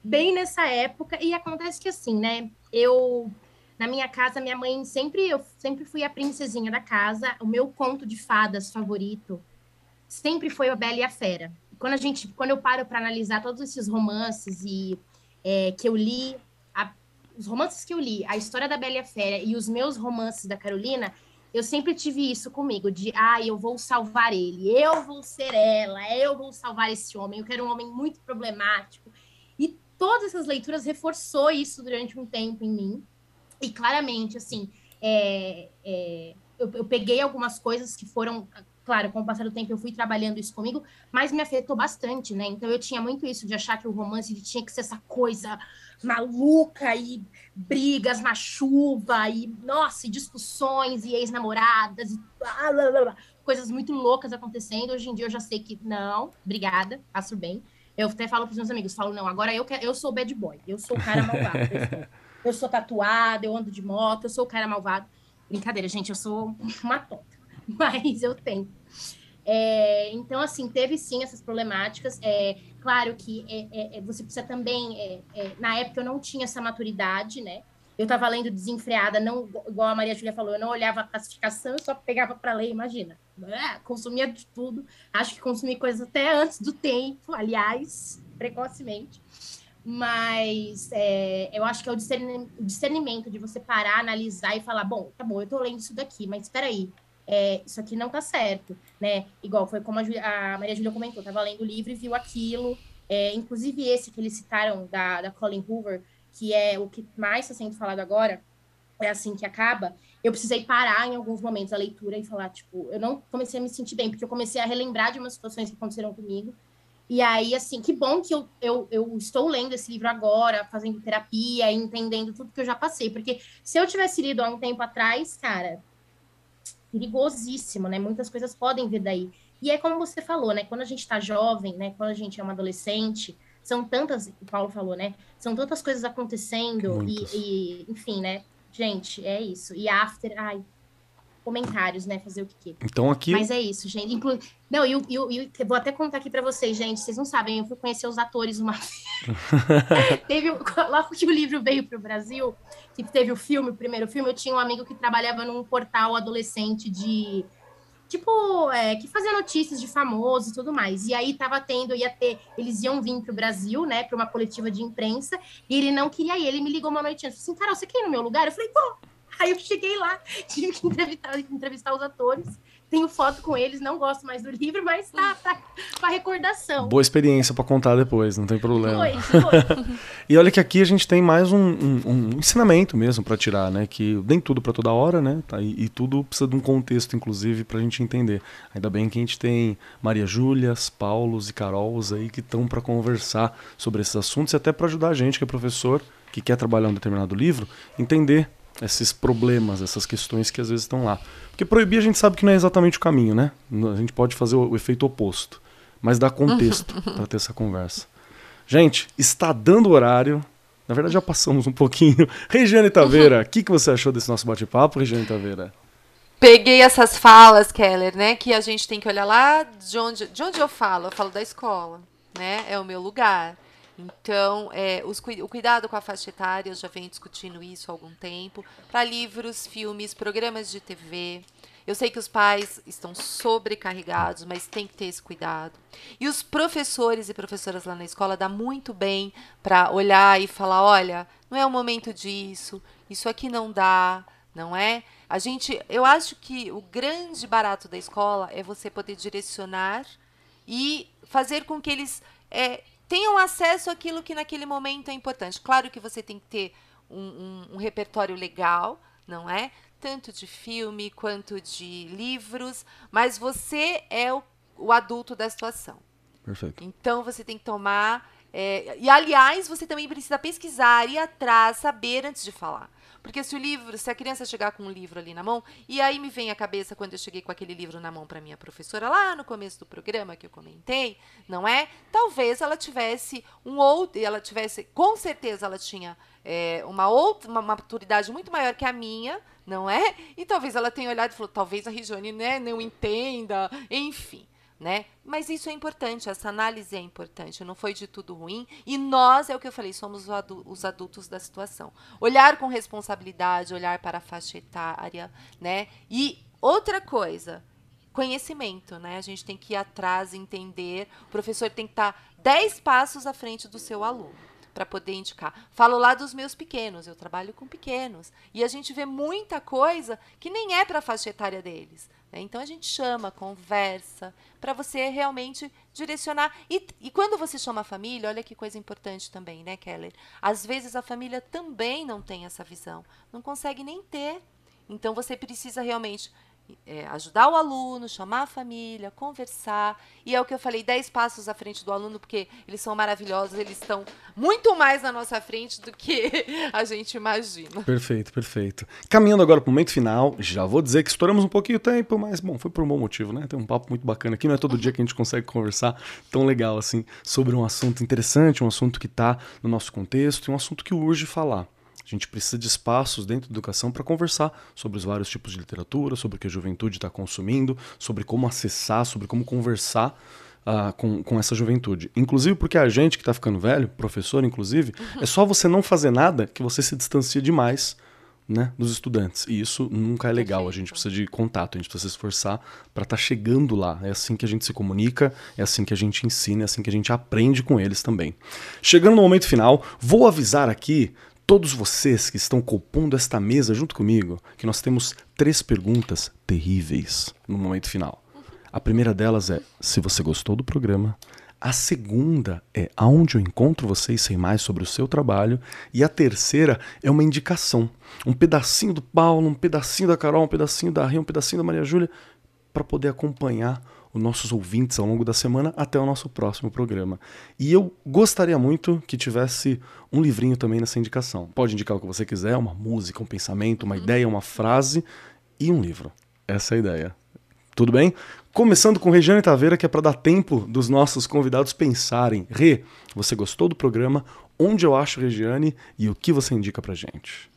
bem nessa época. E acontece que assim, né? Eu na minha casa, minha mãe sempre eu sempre fui a princesinha da casa. O meu conto de fadas favorito sempre foi a Bela e a Fera. Quando a gente, quando eu paro para analisar todos esses romances e é, que eu li, a, os romances que eu li, a história da Bela e a Fera e os meus romances da Carolina, eu sempre tive isso comigo, de, ah, eu vou salvar ele, eu vou ser ela, eu vou salvar esse homem, eu quero um homem muito problemático. E todas essas leituras reforçou isso durante um tempo em mim. E claramente, assim, é, é, eu, eu peguei algumas coisas que foram, claro, com o passar do tempo eu fui trabalhando isso comigo, mas me afetou bastante, né? Então eu tinha muito isso de achar que o romance tinha que ser essa coisa maluca e brigas na chuva e, nossa, e discussões e ex-namoradas e blá, blá, blá, coisas muito loucas acontecendo. Hoje em dia eu já sei que não, obrigada, passo bem. Eu até falo para os meus amigos, falo, não, agora eu, eu sou bad boy, eu sou o cara malvado. Eu sou, eu sou tatuada, eu ando de moto, eu sou o cara malvado. Brincadeira, gente, eu sou uma tonta, mas eu tenho. É, então, assim, teve sim essas problemáticas. É, claro que é, é, é você precisa também. É, na época eu não tinha essa maturidade, né? Eu estava lendo desenfreada, não, igual a Maria Júlia falou, eu não olhava a classificação, eu só pegava para ler, imagina. consumia de tudo. Acho que consumi coisas até antes do tempo, aliás, precocemente. Mas eu acho que é o discernimento de você parar, analisar e falar: bom, tá bom, eu estou lendo isso daqui, mas espera aí é, isso aqui não tá certo, né? Igual foi como a, Julia, a Maria Júlia comentou, tava lendo o livro e viu aquilo, é, inclusive esse que eles citaram da, da Colin Hoover, que é o que mais está sendo falado agora, é assim que acaba, eu precisei parar em alguns momentos a leitura e falar, tipo, eu não comecei a me sentir bem, porque eu comecei a relembrar de umas situações que aconteceram comigo. E aí, assim, que bom que eu, eu, eu estou lendo esse livro agora, fazendo terapia, entendendo tudo que eu já passei. Porque se eu tivesse lido há um tempo atrás, cara, perigosíssimo, né? Muitas coisas podem vir daí. E é como você falou, né? Quando a gente está jovem, né? Quando a gente é uma adolescente, são tantas, o Paulo falou, né? São tantas coisas acontecendo e, e, enfim, né? Gente, é isso. E after, ai, comentários, né? Fazer o que Então aqui. Mas é isso, gente. Inclu... Não, e eu, eu, eu, vou até contar aqui para vocês, gente. Vocês não sabem, eu fui conhecer os atores uma teve Logo que o livro veio para o Brasil, que teve o filme, o primeiro filme, eu tinha um amigo que trabalhava num portal adolescente de tipo, é, que fazia notícias de famosos e tudo mais. E aí tava tendo, ia ter, eles iam vir pro Brasil, né, para uma coletiva de imprensa, e ele não queria ir. Ele me ligou uma noite antes, assim, Carol, você quer ir no meu lugar? Eu falei, pô. Aí eu cheguei lá, tive que entrevistar, entrevistar os atores tenho foto com eles, não gosto mais do livro, mas tá, tá pra recordação. Boa experiência para contar depois, não tem problema. Foi, foi. e olha que aqui a gente tem mais um, um, um ensinamento mesmo para tirar, né? Que nem tudo para toda hora, né? Tá, e, e, tudo precisa de um contexto, inclusive, pra gente entender. Ainda bem que a gente tem Maria Júlias, Paulos e Carols aí que estão para conversar sobre esses assuntos e até para ajudar a gente, que é professor, que quer trabalhar um determinado livro, entender esses problemas, essas questões que às vezes estão lá. Porque proibir a gente sabe que não é exatamente o caminho, né? A gente pode fazer o, o efeito oposto, mas dá contexto para ter essa conversa. Gente, está dando horário. Na verdade, já passamos um pouquinho. Regiane Taveira, o que, que você achou desse nosso bate-papo, Regiane Taveira? Peguei essas falas, Keller, né? Que a gente tem que olhar lá de onde, de onde eu falo. Eu falo da escola, né? É o meu lugar. Então, é, os, o cuidado com a faixa etária, eu já venho discutindo isso há algum tempo, para livros, filmes, programas de TV. Eu sei que os pais estão sobrecarregados, mas tem que ter esse cuidado. E os professores e professoras lá na escola dá muito bem para olhar e falar: olha, não é o momento disso, isso aqui não dá, não é? A gente, eu acho que o grande barato da escola é você poder direcionar e fazer com que eles é, tenham acesso àquilo que naquele momento é importante. Claro que você tem que ter um, um, um repertório legal, não é? Tanto de filme quanto de livros, mas você é o, o adulto da situação. Perfeito. Então você tem que tomar. É, e aliás, você também precisa pesquisar, ir atrás, saber antes de falar. Porque se o livro, se a criança chegar com um livro ali na mão, e aí me vem à cabeça quando eu cheguei com aquele livro na mão para minha professora lá no começo do programa que eu comentei, não é? Talvez ela tivesse um outro, ela tivesse, com certeza ela tinha é, uma outra, uma maturidade muito maior que a minha, não é? E talvez ela tenha olhado e falou, talvez a Regiane né, não entenda, enfim né? Mas isso é importante, essa análise é importante, não foi de tudo ruim. E nós, é o que eu falei, somos os adultos da situação. Olhar com responsabilidade, olhar para a faixa etária, né? E outra coisa, conhecimento, né? A gente tem que ir atrás, entender. O professor tem que estar dez passos à frente do seu aluno para poder indicar. Falo lá dos meus pequenos, eu trabalho com pequenos. E a gente vê muita coisa que nem é para a faixa etária deles. Né? Então a gente chama, conversa, para você realmente direcionar. E, e quando você chama a família, olha que coisa importante também, né, Keller? Às vezes a família também não tem essa visão, não consegue nem ter. Então você precisa realmente é, ajudar o aluno, chamar a família, conversar. E é o que eu falei, 10 passos à frente do aluno, porque eles são maravilhosos, eles estão muito mais na nossa frente do que a gente imagina. Perfeito, perfeito. Caminhando agora para o momento final, já vou dizer que estouramos um pouquinho o tempo, mas bom, foi por um bom motivo, né? Tem um papo muito bacana aqui, não é todo dia que a gente consegue conversar tão legal assim sobre um assunto interessante, um assunto que está no nosso contexto e um assunto que urge falar. A gente precisa de espaços dentro da educação para conversar sobre os vários tipos de literatura, sobre o que a juventude está consumindo, sobre como acessar, sobre como conversar uh, com, com essa juventude. Inclusive porque a gente que está ficando velho, professor inclusive, é só você não fazer nada que você se distancia demais né, dos estudantes. E isso nunca é legal. A gente precisa de contato, a gente precisa se esforçar para estar tá chegando lá. É assim que a gente se comunica, é assim que a gente ensina, é assim que a gente aprende com eles também. Chegando no momento final, vou avisar aqui todos vocês que estão compondo esta mesa junto comigo que nós temos três perguntas terríveis no momento final. A primeira delas é: se você gostou do programa, A segunda é aonde eu encontro você e sei mais sobre o seu trabalho. E a terceira é uma indicação. Um pedacinho do Paulo, um pedacinho da Carol, um pedacinho da Ria, um pedacinho da Maria Júlia, para poder acompanhar os nossos ouvintes ao longo da semana até o nosso próximo programa. E eu gostaria muito que tivesse um livrinho também nessa indicação. Pode indicar o que você quiser, uma música, um pensamento, uma ideia, uma frase e um livro. Essa é a ideia. Tudo bem? Começando com Regiane Taveira, que é para dar tempo dos nossos convidados pensarem. Rê, você gostou do programa? Onde eu acho Regiane e o que você indica pra gente?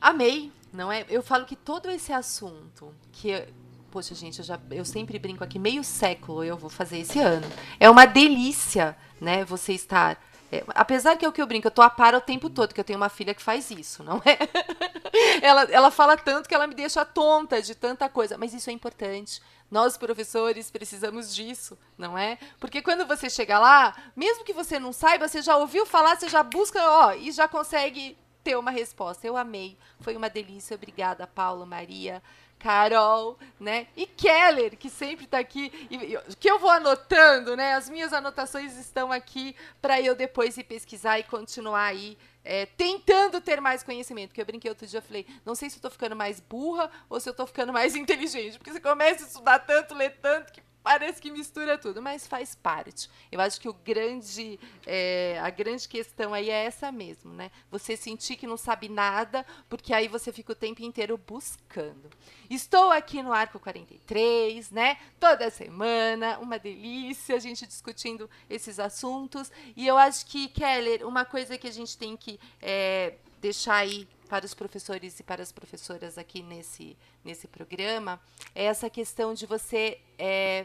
Amei, não é? Eu falo que todo esse assunto que poxa, gente, eu, já, eu sempre brinco aqui, meio século eu vou fazer esse ano. É uma delícia, né, você estar é, apesar que é o que eu brinco, eu tô a par o tempo todo, que eu tenho uma filha que faz isso, não é? ela, ela fala tanto que ela me deixa tonta de tanta coisa, mas isso é importante. Nós, professores, precisamos disso, não é? Porque quando você chega lá, mesmo que você não saiba, você já ouviu falar, você já busca, ó, e já consegue ter uma resposta. Eu amei, foi uma delícia. Obrigada, Paulo, Maria. Carol, né? E Keller, que sempre está aqui, e, que eu vou anotando, né? As minhas anotações estão aqui para eu depois ir pesquisar e continuar aí é, tentando ter mais conhecimento. Porque eu brinquei outro dia, eu falei, não sei se eu estou ficando mais burra ou se eu estou ficando mais inteligente. Porque você começa a estudar tanto, ler tanto, que parece que mistura tudo, mas faz parte. Eu acho que o grande, é, a grande questão aí é essa mesmo, né? Você sentir que não sabe nada, porque aí você fica o tempo inteiro buscando. Estou aqui no Arco 43, né? Toda semana, uma delícia a gente discutindo esses assuntos. E eu acho que, Keller, uma coisa que a gente tem que é, deixar aí para os professores e para as professoras aqui nesse, nesse programa é essa questão de você é,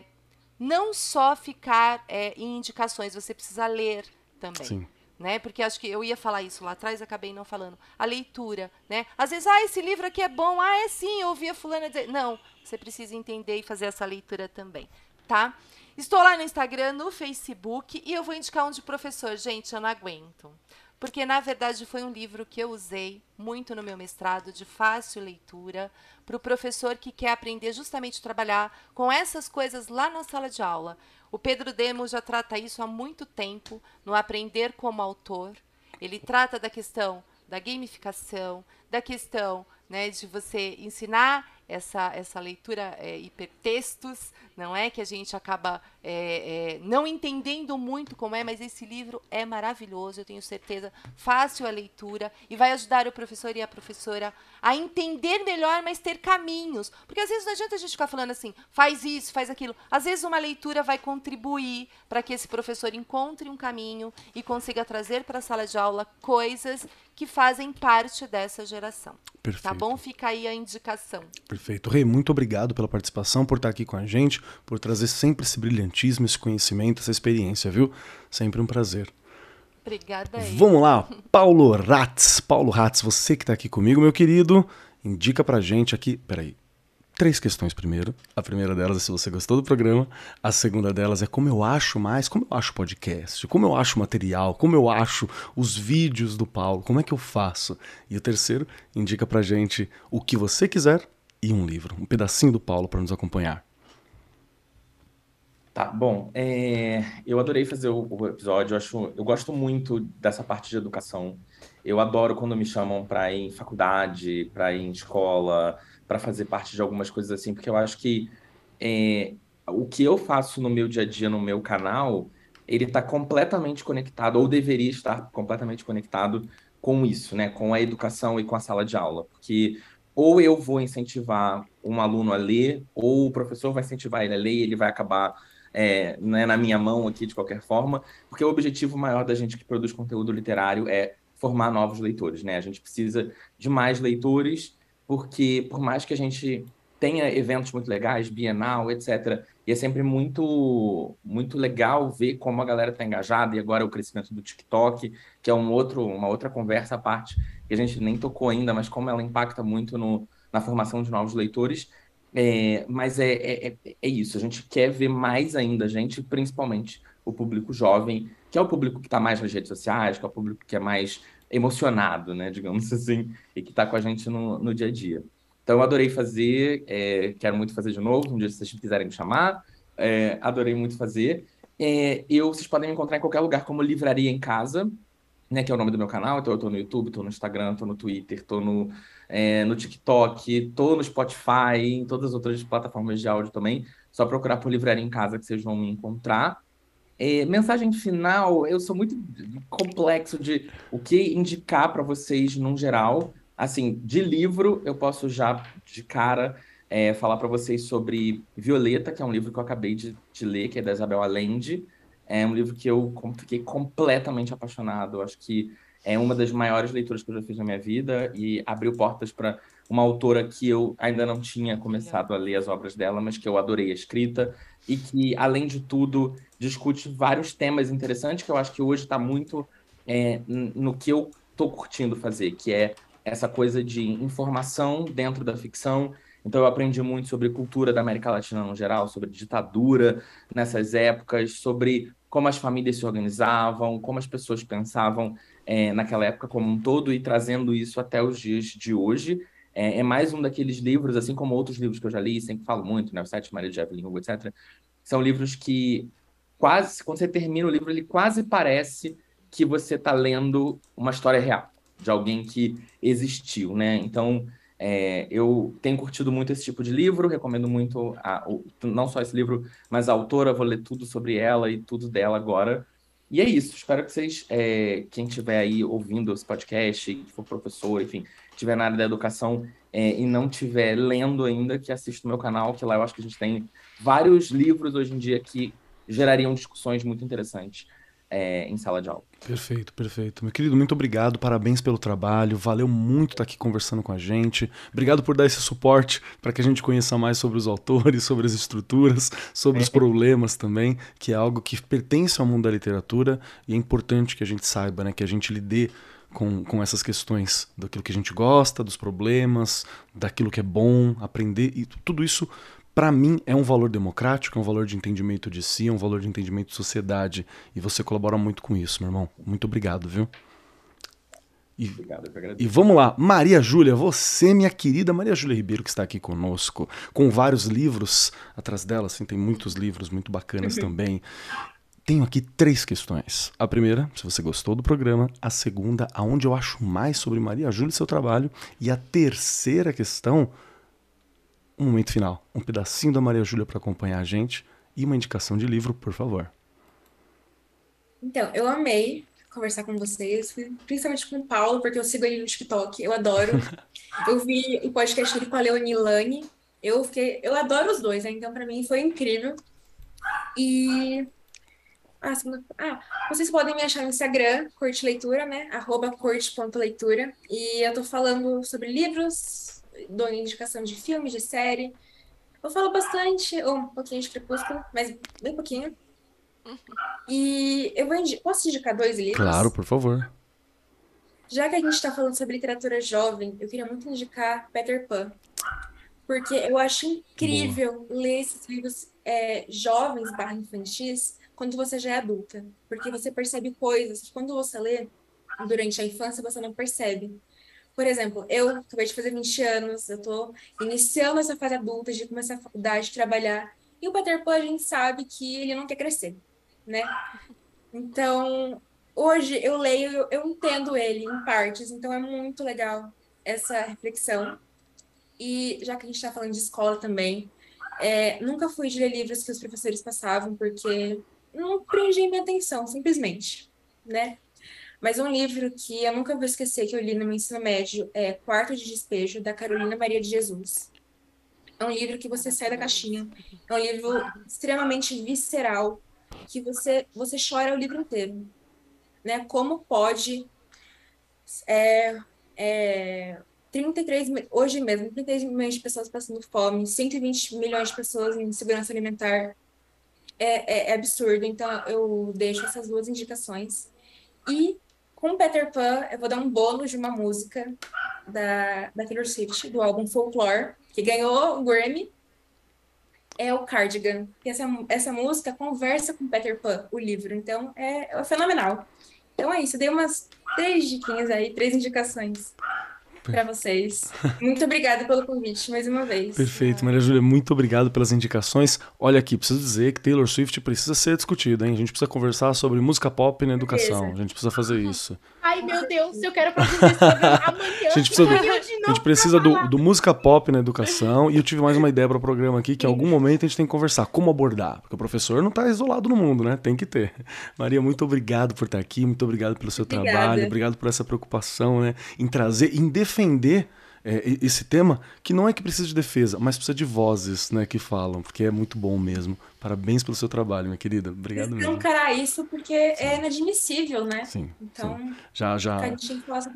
não só ficar é, em indicações, você precisa ler também. Sim. Né? Porque acho que eu ia falar isso lá atrás, acabei não falando. A leitura, né? Às vezes, ah, esse livro aqui é bom. Ah, é sim, eu ouvi a fulana dizer. Não, você precisa entender e fazer essa leitura também, tá? Estou lá no Instagram, no Facebook e eu vou indicar um de professor. Gente, eu não aguento porque na verdade foi um livro que eu usei muito no meu mestrado, de fácil leitura, para o professor que quer aprender justamente a trabalhar com essas coisas lá na sala de aula. O Pedro Demos já trata isso há muito tempo no Aprender como Autor. Ele trata da questão da gamificação, da questão né, de você ensinar essa, essa leitura é, hipertextos, não é? Que a gente acaba é, é, não entendendo muito como é, mas esse livro é maravilhoso, eu tenho certeza, fácil a leitura e vai ajudar o professor e a professora a entender melhor, mas ter caminhos. Porque às vezes não adianta a gente ficar falando assim, faz isso, faz aquilo. Às vezes uma leitura vai contribuir para que esse professor encontre um caminho e consiga trazer para a sala de aula coisas que fazem parte dessa geração. Perfeito. Tá bom? Fica aí a indicação. Perfeito. Rei, muito obrigado pela participação, por estar aqui com a gente, por trazer sempre esse brilhantismo, esse conhecimento, essa experiência, viu? Sempre um prazer. Obrigada aí. Vamos lá, Paulo Ratz. Paulo Ratz, você que está aqui comigo, meu querido, indica pra gente aqui. Peraí, três questões primeiro. A primeira delas é se você gostou do programa. A segunda delas é como eu acho mais, como eu acho podcast, como eu acho material, como eu acho os vídeos do Paulo, como é que eu faço. E o terceiro, indica pra gente o que você quiser e um livro, um pedacinho do Paulo para nos acompanhar. Tá, bom, é, eu adorei fazer o, o, episódio, eu, acho, eu gosto muito dessa parte de educação. Eu adoro quando me chamam para ir em faculdade, para ir em escola, para fazer parte de algumas coisas assim, porque eu acho que é, o que eu faço no meu dia a dia, no meu canal, ele está completamente conectado, ou deveria estar completamente conectado com isso, né? Com a educação e com a sala de aula. Porque ou eu vou incentivar um aluno a ler, ou o professor vai incentivar ele a ler e ele vai acabar é, né, na minha mão aqui de qualquer forma, porque o objetivo maior da gente que produz conteúdo literário é formar novos leitores, né? A gente precisa de mais leitores porque por mais que a gente tenha eventos muito legais, Bienal, etc., e é sempre muito muito legal ver como a galera está engajada, e agora o crescimento do TikTok, que é um outro, uma outra conversa à parte, que a gente nem tocou ainda, mas como ela impacta muito no, na formação de novos leitores. É, mas é, é, é, é isso, a gente quer ver mais ainda gente, principalmente o público jovem, que é o público que está mais nas redes sociais, que é o público que é mais emocionado, né, digamos assim, e que está com a gente no, no dia a dia. Então, eu adorei fazer, é, quero muito fazer de novo, um dia se vocês quiserem me chamar, é, adorei muito fazer. É, eu, vocês podem me encontrar em qualquer lugar como Livraria em Casa, né, que é o nome do meu canal. Então, eu tô no YouTube, tô no Instagram, tô no Twitter, tô no, é, no TikTok, tô no Spotify, em todas as outras plataformas de áudio também. Só procurar por Livraria em Casa que vocês vão me encontrar. É, mensagem final, eu sou muito complexo de o que indicar para vocês num geral. Assim, de livro, eu posso já de cara é, falar para vocês sobre Violeta, que é um livro que eu acabei de, de, ler, que é da Isabel Allende. É um livro que eu fiquei completamente apaixonado. Acho que é uma das maiores leituras que eu já fiz na minha vida e abriu portas para uma autora que eu ainda não tinha começado a ler as obras dela, mas que eu adorei a escrita e que, além de tudo, discute vários temas interessantes que eu acho que hoje está muito é, no que eu estou curtindo fazer, que é essa coisa de informação dentro da ficção. Então, eu aprendi muito sobre cultura da América Latina no geral, sobre ditadura nessas épocas, sobre como as famílias se organizavam, como as pessoas pensavam é, naquela época como um todo e trazendo isso até os dias de hoje. É, é, mais um daqueles livros, assim como outros livros que eu já li, sempre falo muito, né? O Sete Maria de Evelyn Hugo, etc. São livros que quase, quando você termina o livro, ele quase parece que você está lendo uma história real de alguém que existiu, né? Então, é, eu tenho curtido muito esse tipo de livro, recomendo muito, a, não só esse livro, mas a autora, vou ler tudo sobre ela e tudo dela agora. E é isso, espero que vocês, é, quem estiver aí ouvindo esse podcast, que for professor, enfim, estiver na área da educação é, e não estiver lendo ainda, que assista o meu canal, que lá eu acho que a gente tem vários livros hoje em dia que gerariam discussões muito interessantes é, em sala de aula. Perfeito, perfeito. Meu querido, muito obrigado, parabéns pelo trabalho, valeu muito estar aqui conversando com a gente. Obrigado por dar esse suporte para que a gente conheça mais sobre os autores, sobre as estruturas, sobre os é. problemas também, que é algo que pertence ao mundo da literatura e é importante que a gente saiba, né, que a gente lide com, com essas questões daquilo que a gente gosta, dos problemas, daquilo que é bom, aprender e tudo isso para mim é um valor democrático, é um valor de entendimento de si, é um valor de entendimento de sociedade. E você colabora muito com isso, meu irmão. Muito obrigado, viu? E, obrigado, e vamos lá, Maria Júlia, você, minha querida Maria Júlia Ribeiro, que está aqui conosco, com vários livros atrás dela, assim, tem muitos livros muito bacanas uhum. também. Tenho aqui três questões. A primeira, se você gostou do programa. A segunda, aonde eu acho mais sobre Maria Júlia e seu trabalho. E a terceira questão, um momento final, um pedacinho da Maria Júlia para acompanhar a gente e uma indicação de livro, por favor. Então, eu amei conversar com vocês, principalmente com o Paulo, porque eu sigo ele no TikTok, eu adoro. eu vi o podcast dele com a Leonie Lani, eu fiquei, eu adoro os dois, né? então para mim foi incrível. E ah, ah, vocês podem me achar no Instagram, Corte Leitura, né? Arroba corte.leitura. E eu tô falando sobre livros, dou indicação de filme, de série. Eu falo bastante, ou um pouquinho de Crepúsculo, mas bem pouquinho. E eu vou indi posso indicar dois livros? Claro, por favor. Já que a gente está falando sobre literatura jovem, eu queria muito indicar Peter Pan. Porque eu acho incrível Boa. ler esses livros é, jovens barra infantis quando você já é adulta. Porque você percebe coisas que quando você lê durante a infância você não percebe. Por exemplo, eu acabei de fazer 20 anos, eu estou iniciando essa fase adulta de começar a faculdade, de trabalhar. E o Peter Pan, a gente sabe que ele não quer crescer, né? Então, hoje eu leio, eu, eu entendo ele em partes, então é muito legal essa reflexão. E já que a gente está falando de escola também, é, nunca fui de ler livros que os professores passavam, porque não prendiam minha atenção, simplesmente, né? Mas um livro que eu nunca vou esquecer que eu li no meu ensino médio é Quarto de Despejo, da Carolina Maria de Jesus. É um livro que você sai da caixinha. É um livro extremamente visceral, que você, você chora o livro inteiro. Né? Como pode é, é, 33, hoje mesmo, 33 milhões de pessoas passando fome, 120 milhões de pessoas em segurança alimentar. É, é, é absurdo. Então, eu deixo essas duas indicações. E com Peter Pan, eu vou dar um bônus de uma música da, da Taylor Swift, do álbum Folklore, que ganhou o Grammy. É o Cardigan. E essa, essa música conversa com Peter Pan, o livro. Então, é, é fenomenal. Então é isso. Eu dei umas três diquinhas aí, três indicações. Para vocês. Muito obrigada pelo convite mais uma vez. Perfeito, Maria Júlia, muito obrigado pelas indicações. Olha aqui, preciso dizer que Taylor Swift precisa ser discutido, hein? A gente precisa conversar sobre música pop na educação. Beleza. A gente precisa fazer isso. Ai, meu Deus, eu quero produzir esse programa amanhã. A gente precisa, do, a gente precisa do, do, música pop na educação. E eu tive mais uma ideia para o programa aqui, que em algum momento a gente tem que conversar como abordar. Porque o professor não está isolado no mundo, né? Tem que ter. Maria, muito obrigado por estar aqui, muito obrigado pelo seu Obrigada. trabalho, obrigado por essa preocupação, né? Em trazer, em defender é, esse tema, que não é que precisa de defesa, mas precisa de vozes né, que falam, porque é muito bom mesmo. Parabéns pelo seu trabalho, minha querida. Obrigado mesmo. Encarar isso porque é sim. é inadmissível, né? Sim. Então, sim. já, já.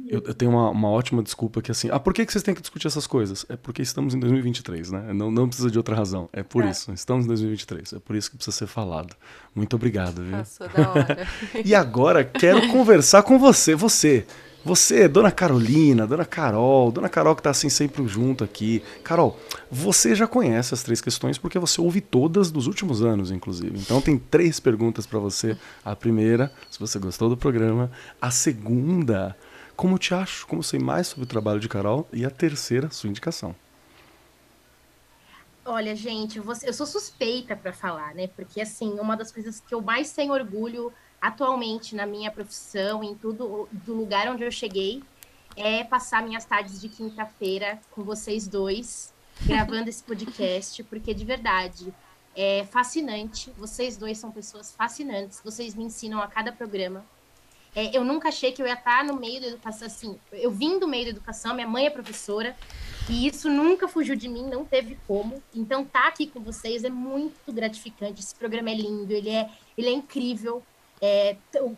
Eu, eu, tenho uma, uma ótima desculpa que assim. Ah, por que, que vocês têm que discutir essas coisas? É porque estamos em 2023, né? Não, não precisa de outra razão. É por é. isso. Estamos em 2023. É por isso que precisa ser falado. Muito obrigado, viu? Passou da hora. e agora quero conversar com você. Você você, Dona Carolina, Dona Carol, Dona Carol que está assim sempre junto aqui. Carol, você já conhece as três questões porque você ouve todas dos últimos anos, inclusive. Então tem três perguntas para você. A primeira, se você gostou do programa. A segunda, como te acho, como sei mais sobre o trabalho de Carol. E a terceira, sua indicação. Olha, gente, eu, vou, eu sou suspeita para falar, né? Porque, assim, uma das coisas que eu mais tenho orgulho atualmente na minha profissão, em tudo do lugar onde eu cheguei, é passar minhas tardes de quinta-feira com vocês dois, gravando esse podcast, porque de verdade é fascinante. Vocês dois são pessoas fascinantes, vocês me ensinam a cada programa. É, eu nunca achei que eu ia estar no meio da educação, assim, eu vim do meio da educação, minha mãe é professora, e isso nunca fugiu de mim, não teve como. Então, estar tá aqui com vocês é muito gratificante. Esse programa é lindo, ele é, ele é incrível. É,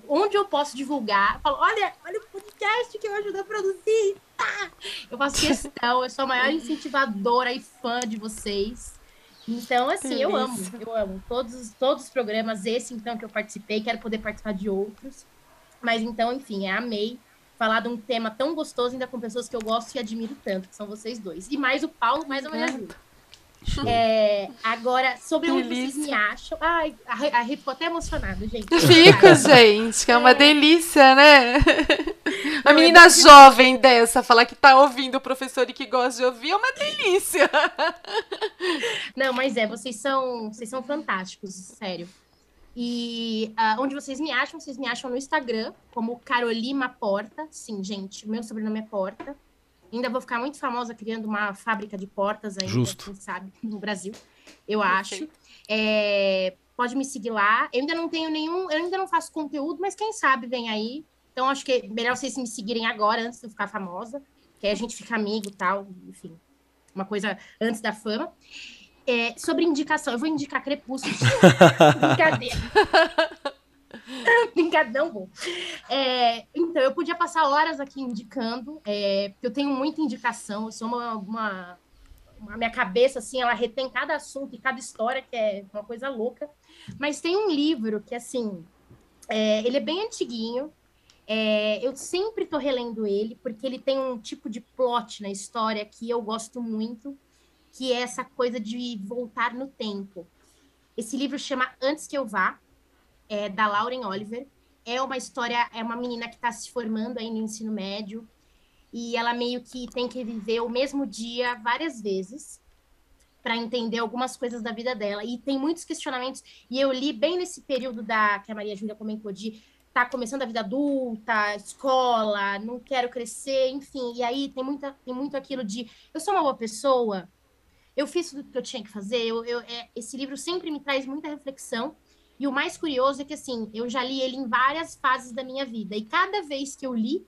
onde eu posso divulgar, eu falo, olha, olha o podcast que eu ajudo a produzir, tá? Eu faço questão, eu sou a maior incentivadora e fã de vocês. Então, assim, eu amo, eu amo todos, todos os programas, esse então que eu participei, quero poder participar de outros. Mas então, enfim, é, amei falar de um tema tão gostoso, ainda com pessoas que eu gosto e admiro tanto, que são vocês dois. E mais o Paulo, mais a Maria Júlia. É, agora, sobre onde vocês me acham. Ai, a, a Rê ficou até emocionada, gente. Fico, gente, que é uma é. delícia, né? A Não, menina é jovem dessa falar que tá ouvindo o professor e que gosta de ouvir é uma delícia. Não, mas é, vocês são, vocês são fantásticos, sério. E uh, onde vocês me acham? Vocês me acham no Instagram, como Carolima Porta. Sim, gente, meu sobrenome é Porta. Ainda vou ficar muito famosa criando uma fábrica de portas ainda, Justo. quem sabe, no Brasil, eu acho. É, pode me seguir lá. Eu ainda não tenho nenhum, eu ainda não faço conteúdo, mas quem sabe vem aí. Então acho que é melhor vocês me seguirem agora, antes de eu ficar famosa, que aí a gente fica amigo e tal, enfim. Uma coisa antes da fama. É, sobre indicação, eu vou indicar Crepúsculo. Brincadeira. Brincadão, bom. É, então, eu podia passar horas aqui indicando, é, porque eu tenho muita indicação, eu sou uma, uma, uma, minha cabeça, assim, ela retém cada assunto e cada história, que é uma coisa louca. Mas tem um livro que, assim, é, ele é bem antiguinho, é, eu sempre estou relendo ele, porque ele tem um tipo de plot na história que eu gosto muito, que é essa coisa de voltar no tempo. Esse livro chama Antes que eu vá, é, da Lauren Oliver. É uma história, é uma menina que está se formando aí no ensino médio e ela meio que tem que viver o mesmo dia várias vezes para entender algumas coisas da vida dela. E tem muitos questionamentos. E eu li bem nesse período da que a Maria Júlia comentou de tá começando a vida adulta, escola, não quero crescer, enfim. E aí tem, muita, tem muito aquilo de eu sou uma boa pessoa, eu fiz tudo que eu tinha que fazer. Eu, eu é, esse livro sempre me traz muita reflexão. E o mais curioso é que, assim, eu já li ele em várias fases da minha vida. E cada vez que eu li,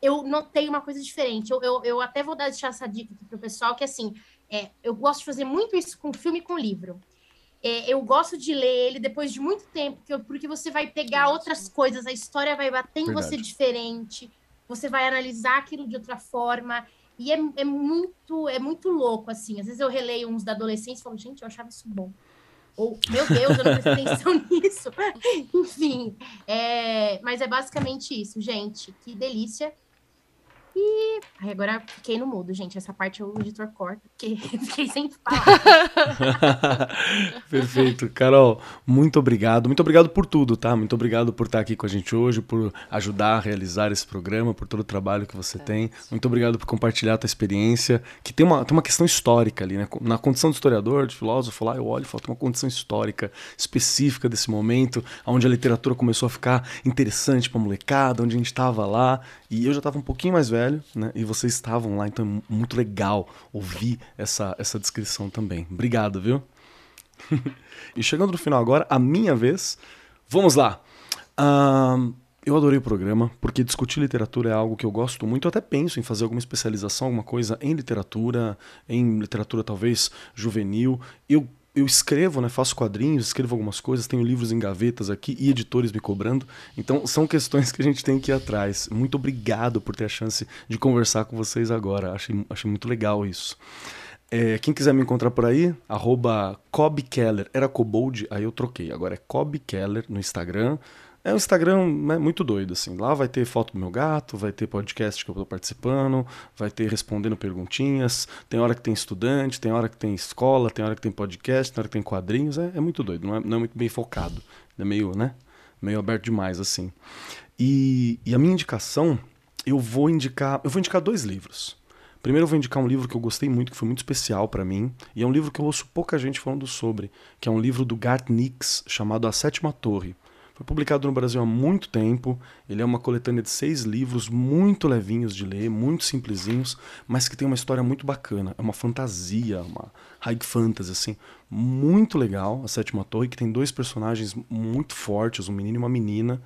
eu notei uma coisa diferente. Eu, eu, eu até vou deixar essa dica aqui para o pessoal, que, assim, é, eu gosto de fazer muito isso com filme e com livro. É, eu gosto de ler ele depois de muito tempo, porque, porque você vai pegar outras coisas, a história vai bater em Verdade. você diferente, você vai analisar aquilo de outra forma. E é, é, muito, é muito louco, assim. Às vezes eu releio uns da adolescência e falo, gente, eu achava isso bom. Ou, meu Deus, eu não prestei atenção nisso. Enfim, é, mas é basicamente isso, gente. Que delícia. E agora fiquei no mudo, gente. Essa parte o editor corta, porque fiquei sem falar. Perfeito. Carol, muito obrigado. Muito obrigado por tudo, tá? Muito obrigado por estar aqui com a gente hoje, por ajudar a realizar esse programa, por todo o trabalho que você tem. Muito obrigado por compartilhar a tua experiência, que tem uma, tem uma questão histórica ali, né? Na condição de historiador, de filósofo, lá eu olho e falo, tem uma condição histórica específica desse momento, onde a literatura começou a ficar interessante pra molecada, onde a gente estava lá, e eu já estava um pouquinho mais velho, né? E vocês estavam lá, então é muito legal ouvir essa, essa descrição também. Obrigado, viu? e chegando no final agora, a minha vez. Vamos lá! Uh, eu adorei o programa, porque discutir literatura é algo que eu gosto muito. Eu até penso em fazer alguma especialização, alguma coisa em literatura, em literatura talvez juvenil. Eu eu escrevo, né, faço quadrinhos, escrevo algumas coisas, tenho livros em gavetas aqui e editores me cobrando. Então são questões que a gente tem que ir atrás. Muito obrigado por ter a chance de conversar com vocês agora. Achei, achei muito legal isso. É, quem quiser me encontrar por aí, arroba Keller. Era Cobold, aí eu troquei. Agora é Cobb Keller no Instagram. É um Instagram né, muito doido, assim. Lá vai ter foto do meu gato, vai ter podcast que eu tô participando, vai ter respondendo perguntinhas. Tem hora que tem estudante, tem hora que tem escola, tem hora que tem podcast, tem hora que tem quadrinhos. É, é muito doido, não é, não é, muito bem focado. É meio, né? Meio aberto demais, assim. E, e a minha indicação, eu vou indicar. Eu vou indicar dois livros. Primeiro eu vou indicar um livro que eu gostei muito, que foi muito especial para mim, e é um livro que eu ouço pouca gente falando sobre, que é um livro do Garth Nix, chamado A Sétima Torre. Foi publicado no Brasil há muito tempo. Ele é uma coletânea de seis livros muito levinhos de ler, muito simplesinhos, mas que tem uma história muito bacana. É uma fantasia, uma high fantasy, assim, muito legal. A Sétima Torre, que tem dois personagens muito fortes, um menino e uma menina,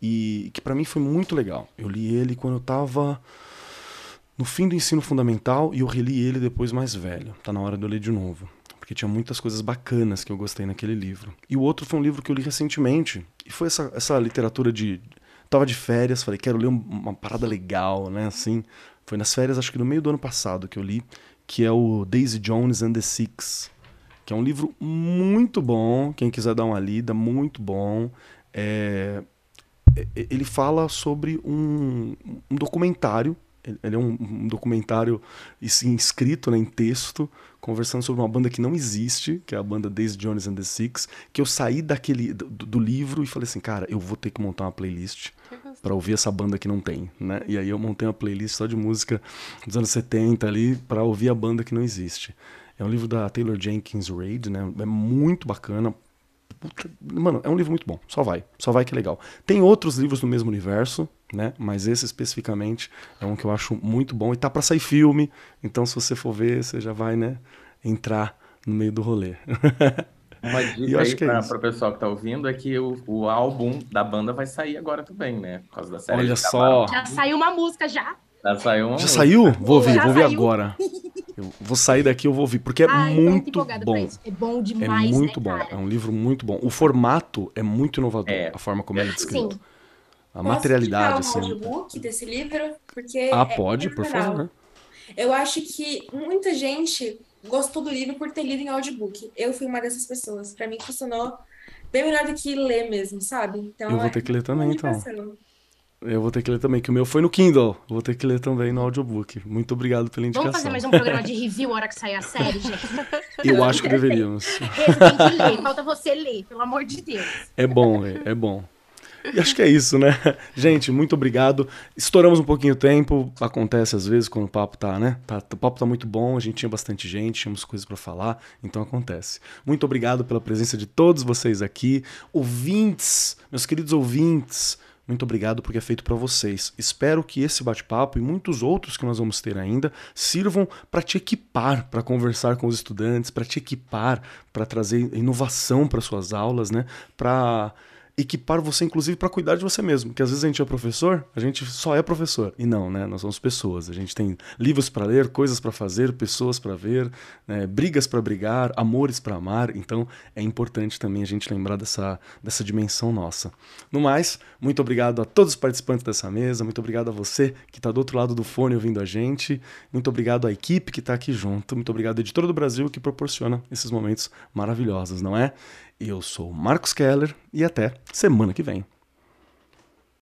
e que para mim foi muito legal. Eu li ele quando eu tava no fim do ensino fundamental e eu reli ele depois mais velho. Tá na hora de eu ler de novo porque tinha muitas coisas bacanas que eu gostei naquele livro. E o outro foi um livro que eu li recentemente, e foi essa, essa literatura de. Tava de férias, falei, quero ler uma parada legal, né? Assim. Foi nas férias, acho que no meio do ano passado que eu li, que é o Daisy Jones and the Six, que é um livro muito bom. Quem quiser dar uma lida, muito bom. É, ele fala sobre um, um documentário ele é um, um documentário assim, escrito né, em texto, conversando sobre uma banda que não existe, que é a banda Daisy Jones and the Six, que eu saí daquele do, do livro e falei assim, cara, eu vou ter que montar uma playlist para ouvir essa banda que não tem, né? E aí eu montei uma playlist só de música dos anos 70 ali para ouvir a banda que não existe. É um livro da Taylor Jenkins Reid, né? É muito bacana, Puta, mano, é um livro muito bom. Só vai. Só vai que é legal. Tem outros livros no mesmo universo, né? Mas esse especificamente é um que eu acho muito bom. E tá para sair filme. Então, se você for ver, você já vai, né? Entrar no meio do rolê. Uma dica aí para é o pessoal que tá ouvindo é que o, o álbum da banda vai sair agora também, né? Por causa da série. Olha só. Já saiu uma música já. Já saiu uma Já música. saiu? Vou ouvir, já vou ouvir agora. Eu vou sair daqui, eu vou ouvir, porque é Ai, muito bom. É bom demais, É muito né, bom, cara? é um livro muito bom. O formato é muito inovador, é. a forma como ele é descrito. Sim. A Posso materialidade, assim. um audiobook desse livro? Porque ah, é pode, por favor. Eu acho que muita gente gostou do livro por ter lido em audiobook. Eu fui uma dessas pessoas. Para mim funcionou bem melhor do que ler mesmo, sabe? Então, eu vou é ter que ler também, então. Eu vou ter que ler também, que o meu foi no Kindle. Eu vou ter que ler também no audiobook. Muito obrigado pela indicação. Vamos fazer mais um programa de review a hora que sair a série, gente? Eu acho que deveríamos. Esse tem que ler, falta você ler, pelo amor de Deus. É bom, é, é bom. E acho que é isso, né? Gente, muito obrigado. Estouramos um pouquinho o tempo, acontece às vezes quando o papo tá, né? Tá, o papo tá muito bom, a gente tinha bastante gente, tínhamos coisas para falar, então acontece. Muito obrigado pela presença de todos vocês aqui, ouvintes, meus queridos ouvintes. Muito obrigado porque é feito para vocês. Espero que esse bate-papo e muitos outros que nós vamos ter ainda sirvam para te equipar, para conversar com os estudantes, para te equipar, para trazer inovação para suas aulas, né? Para equipar você, inclusive, para cuidar de você mesmo. Porque às vezes a gente é professor, a gente só é professor. E não, né? Nós somos pessoas. A gente tem livros para ler, coisas para fazer, pessoas para ver, né? brigas para brigar, amores para amar. Então é importante também a gente lembrar dessa, dessa dimensão nossa. No mais, muito obrigado a todos os participantes dessa mesa, muito obrigado a você que está do outro lado do fone ouvindo a gente, muito obrigado à equipe que está aqui junto, muito obrigado ao editor do Brasil que proporciona esses momentos maravilhosos, não é? Eu sou Marcos Keller e até semana que vem.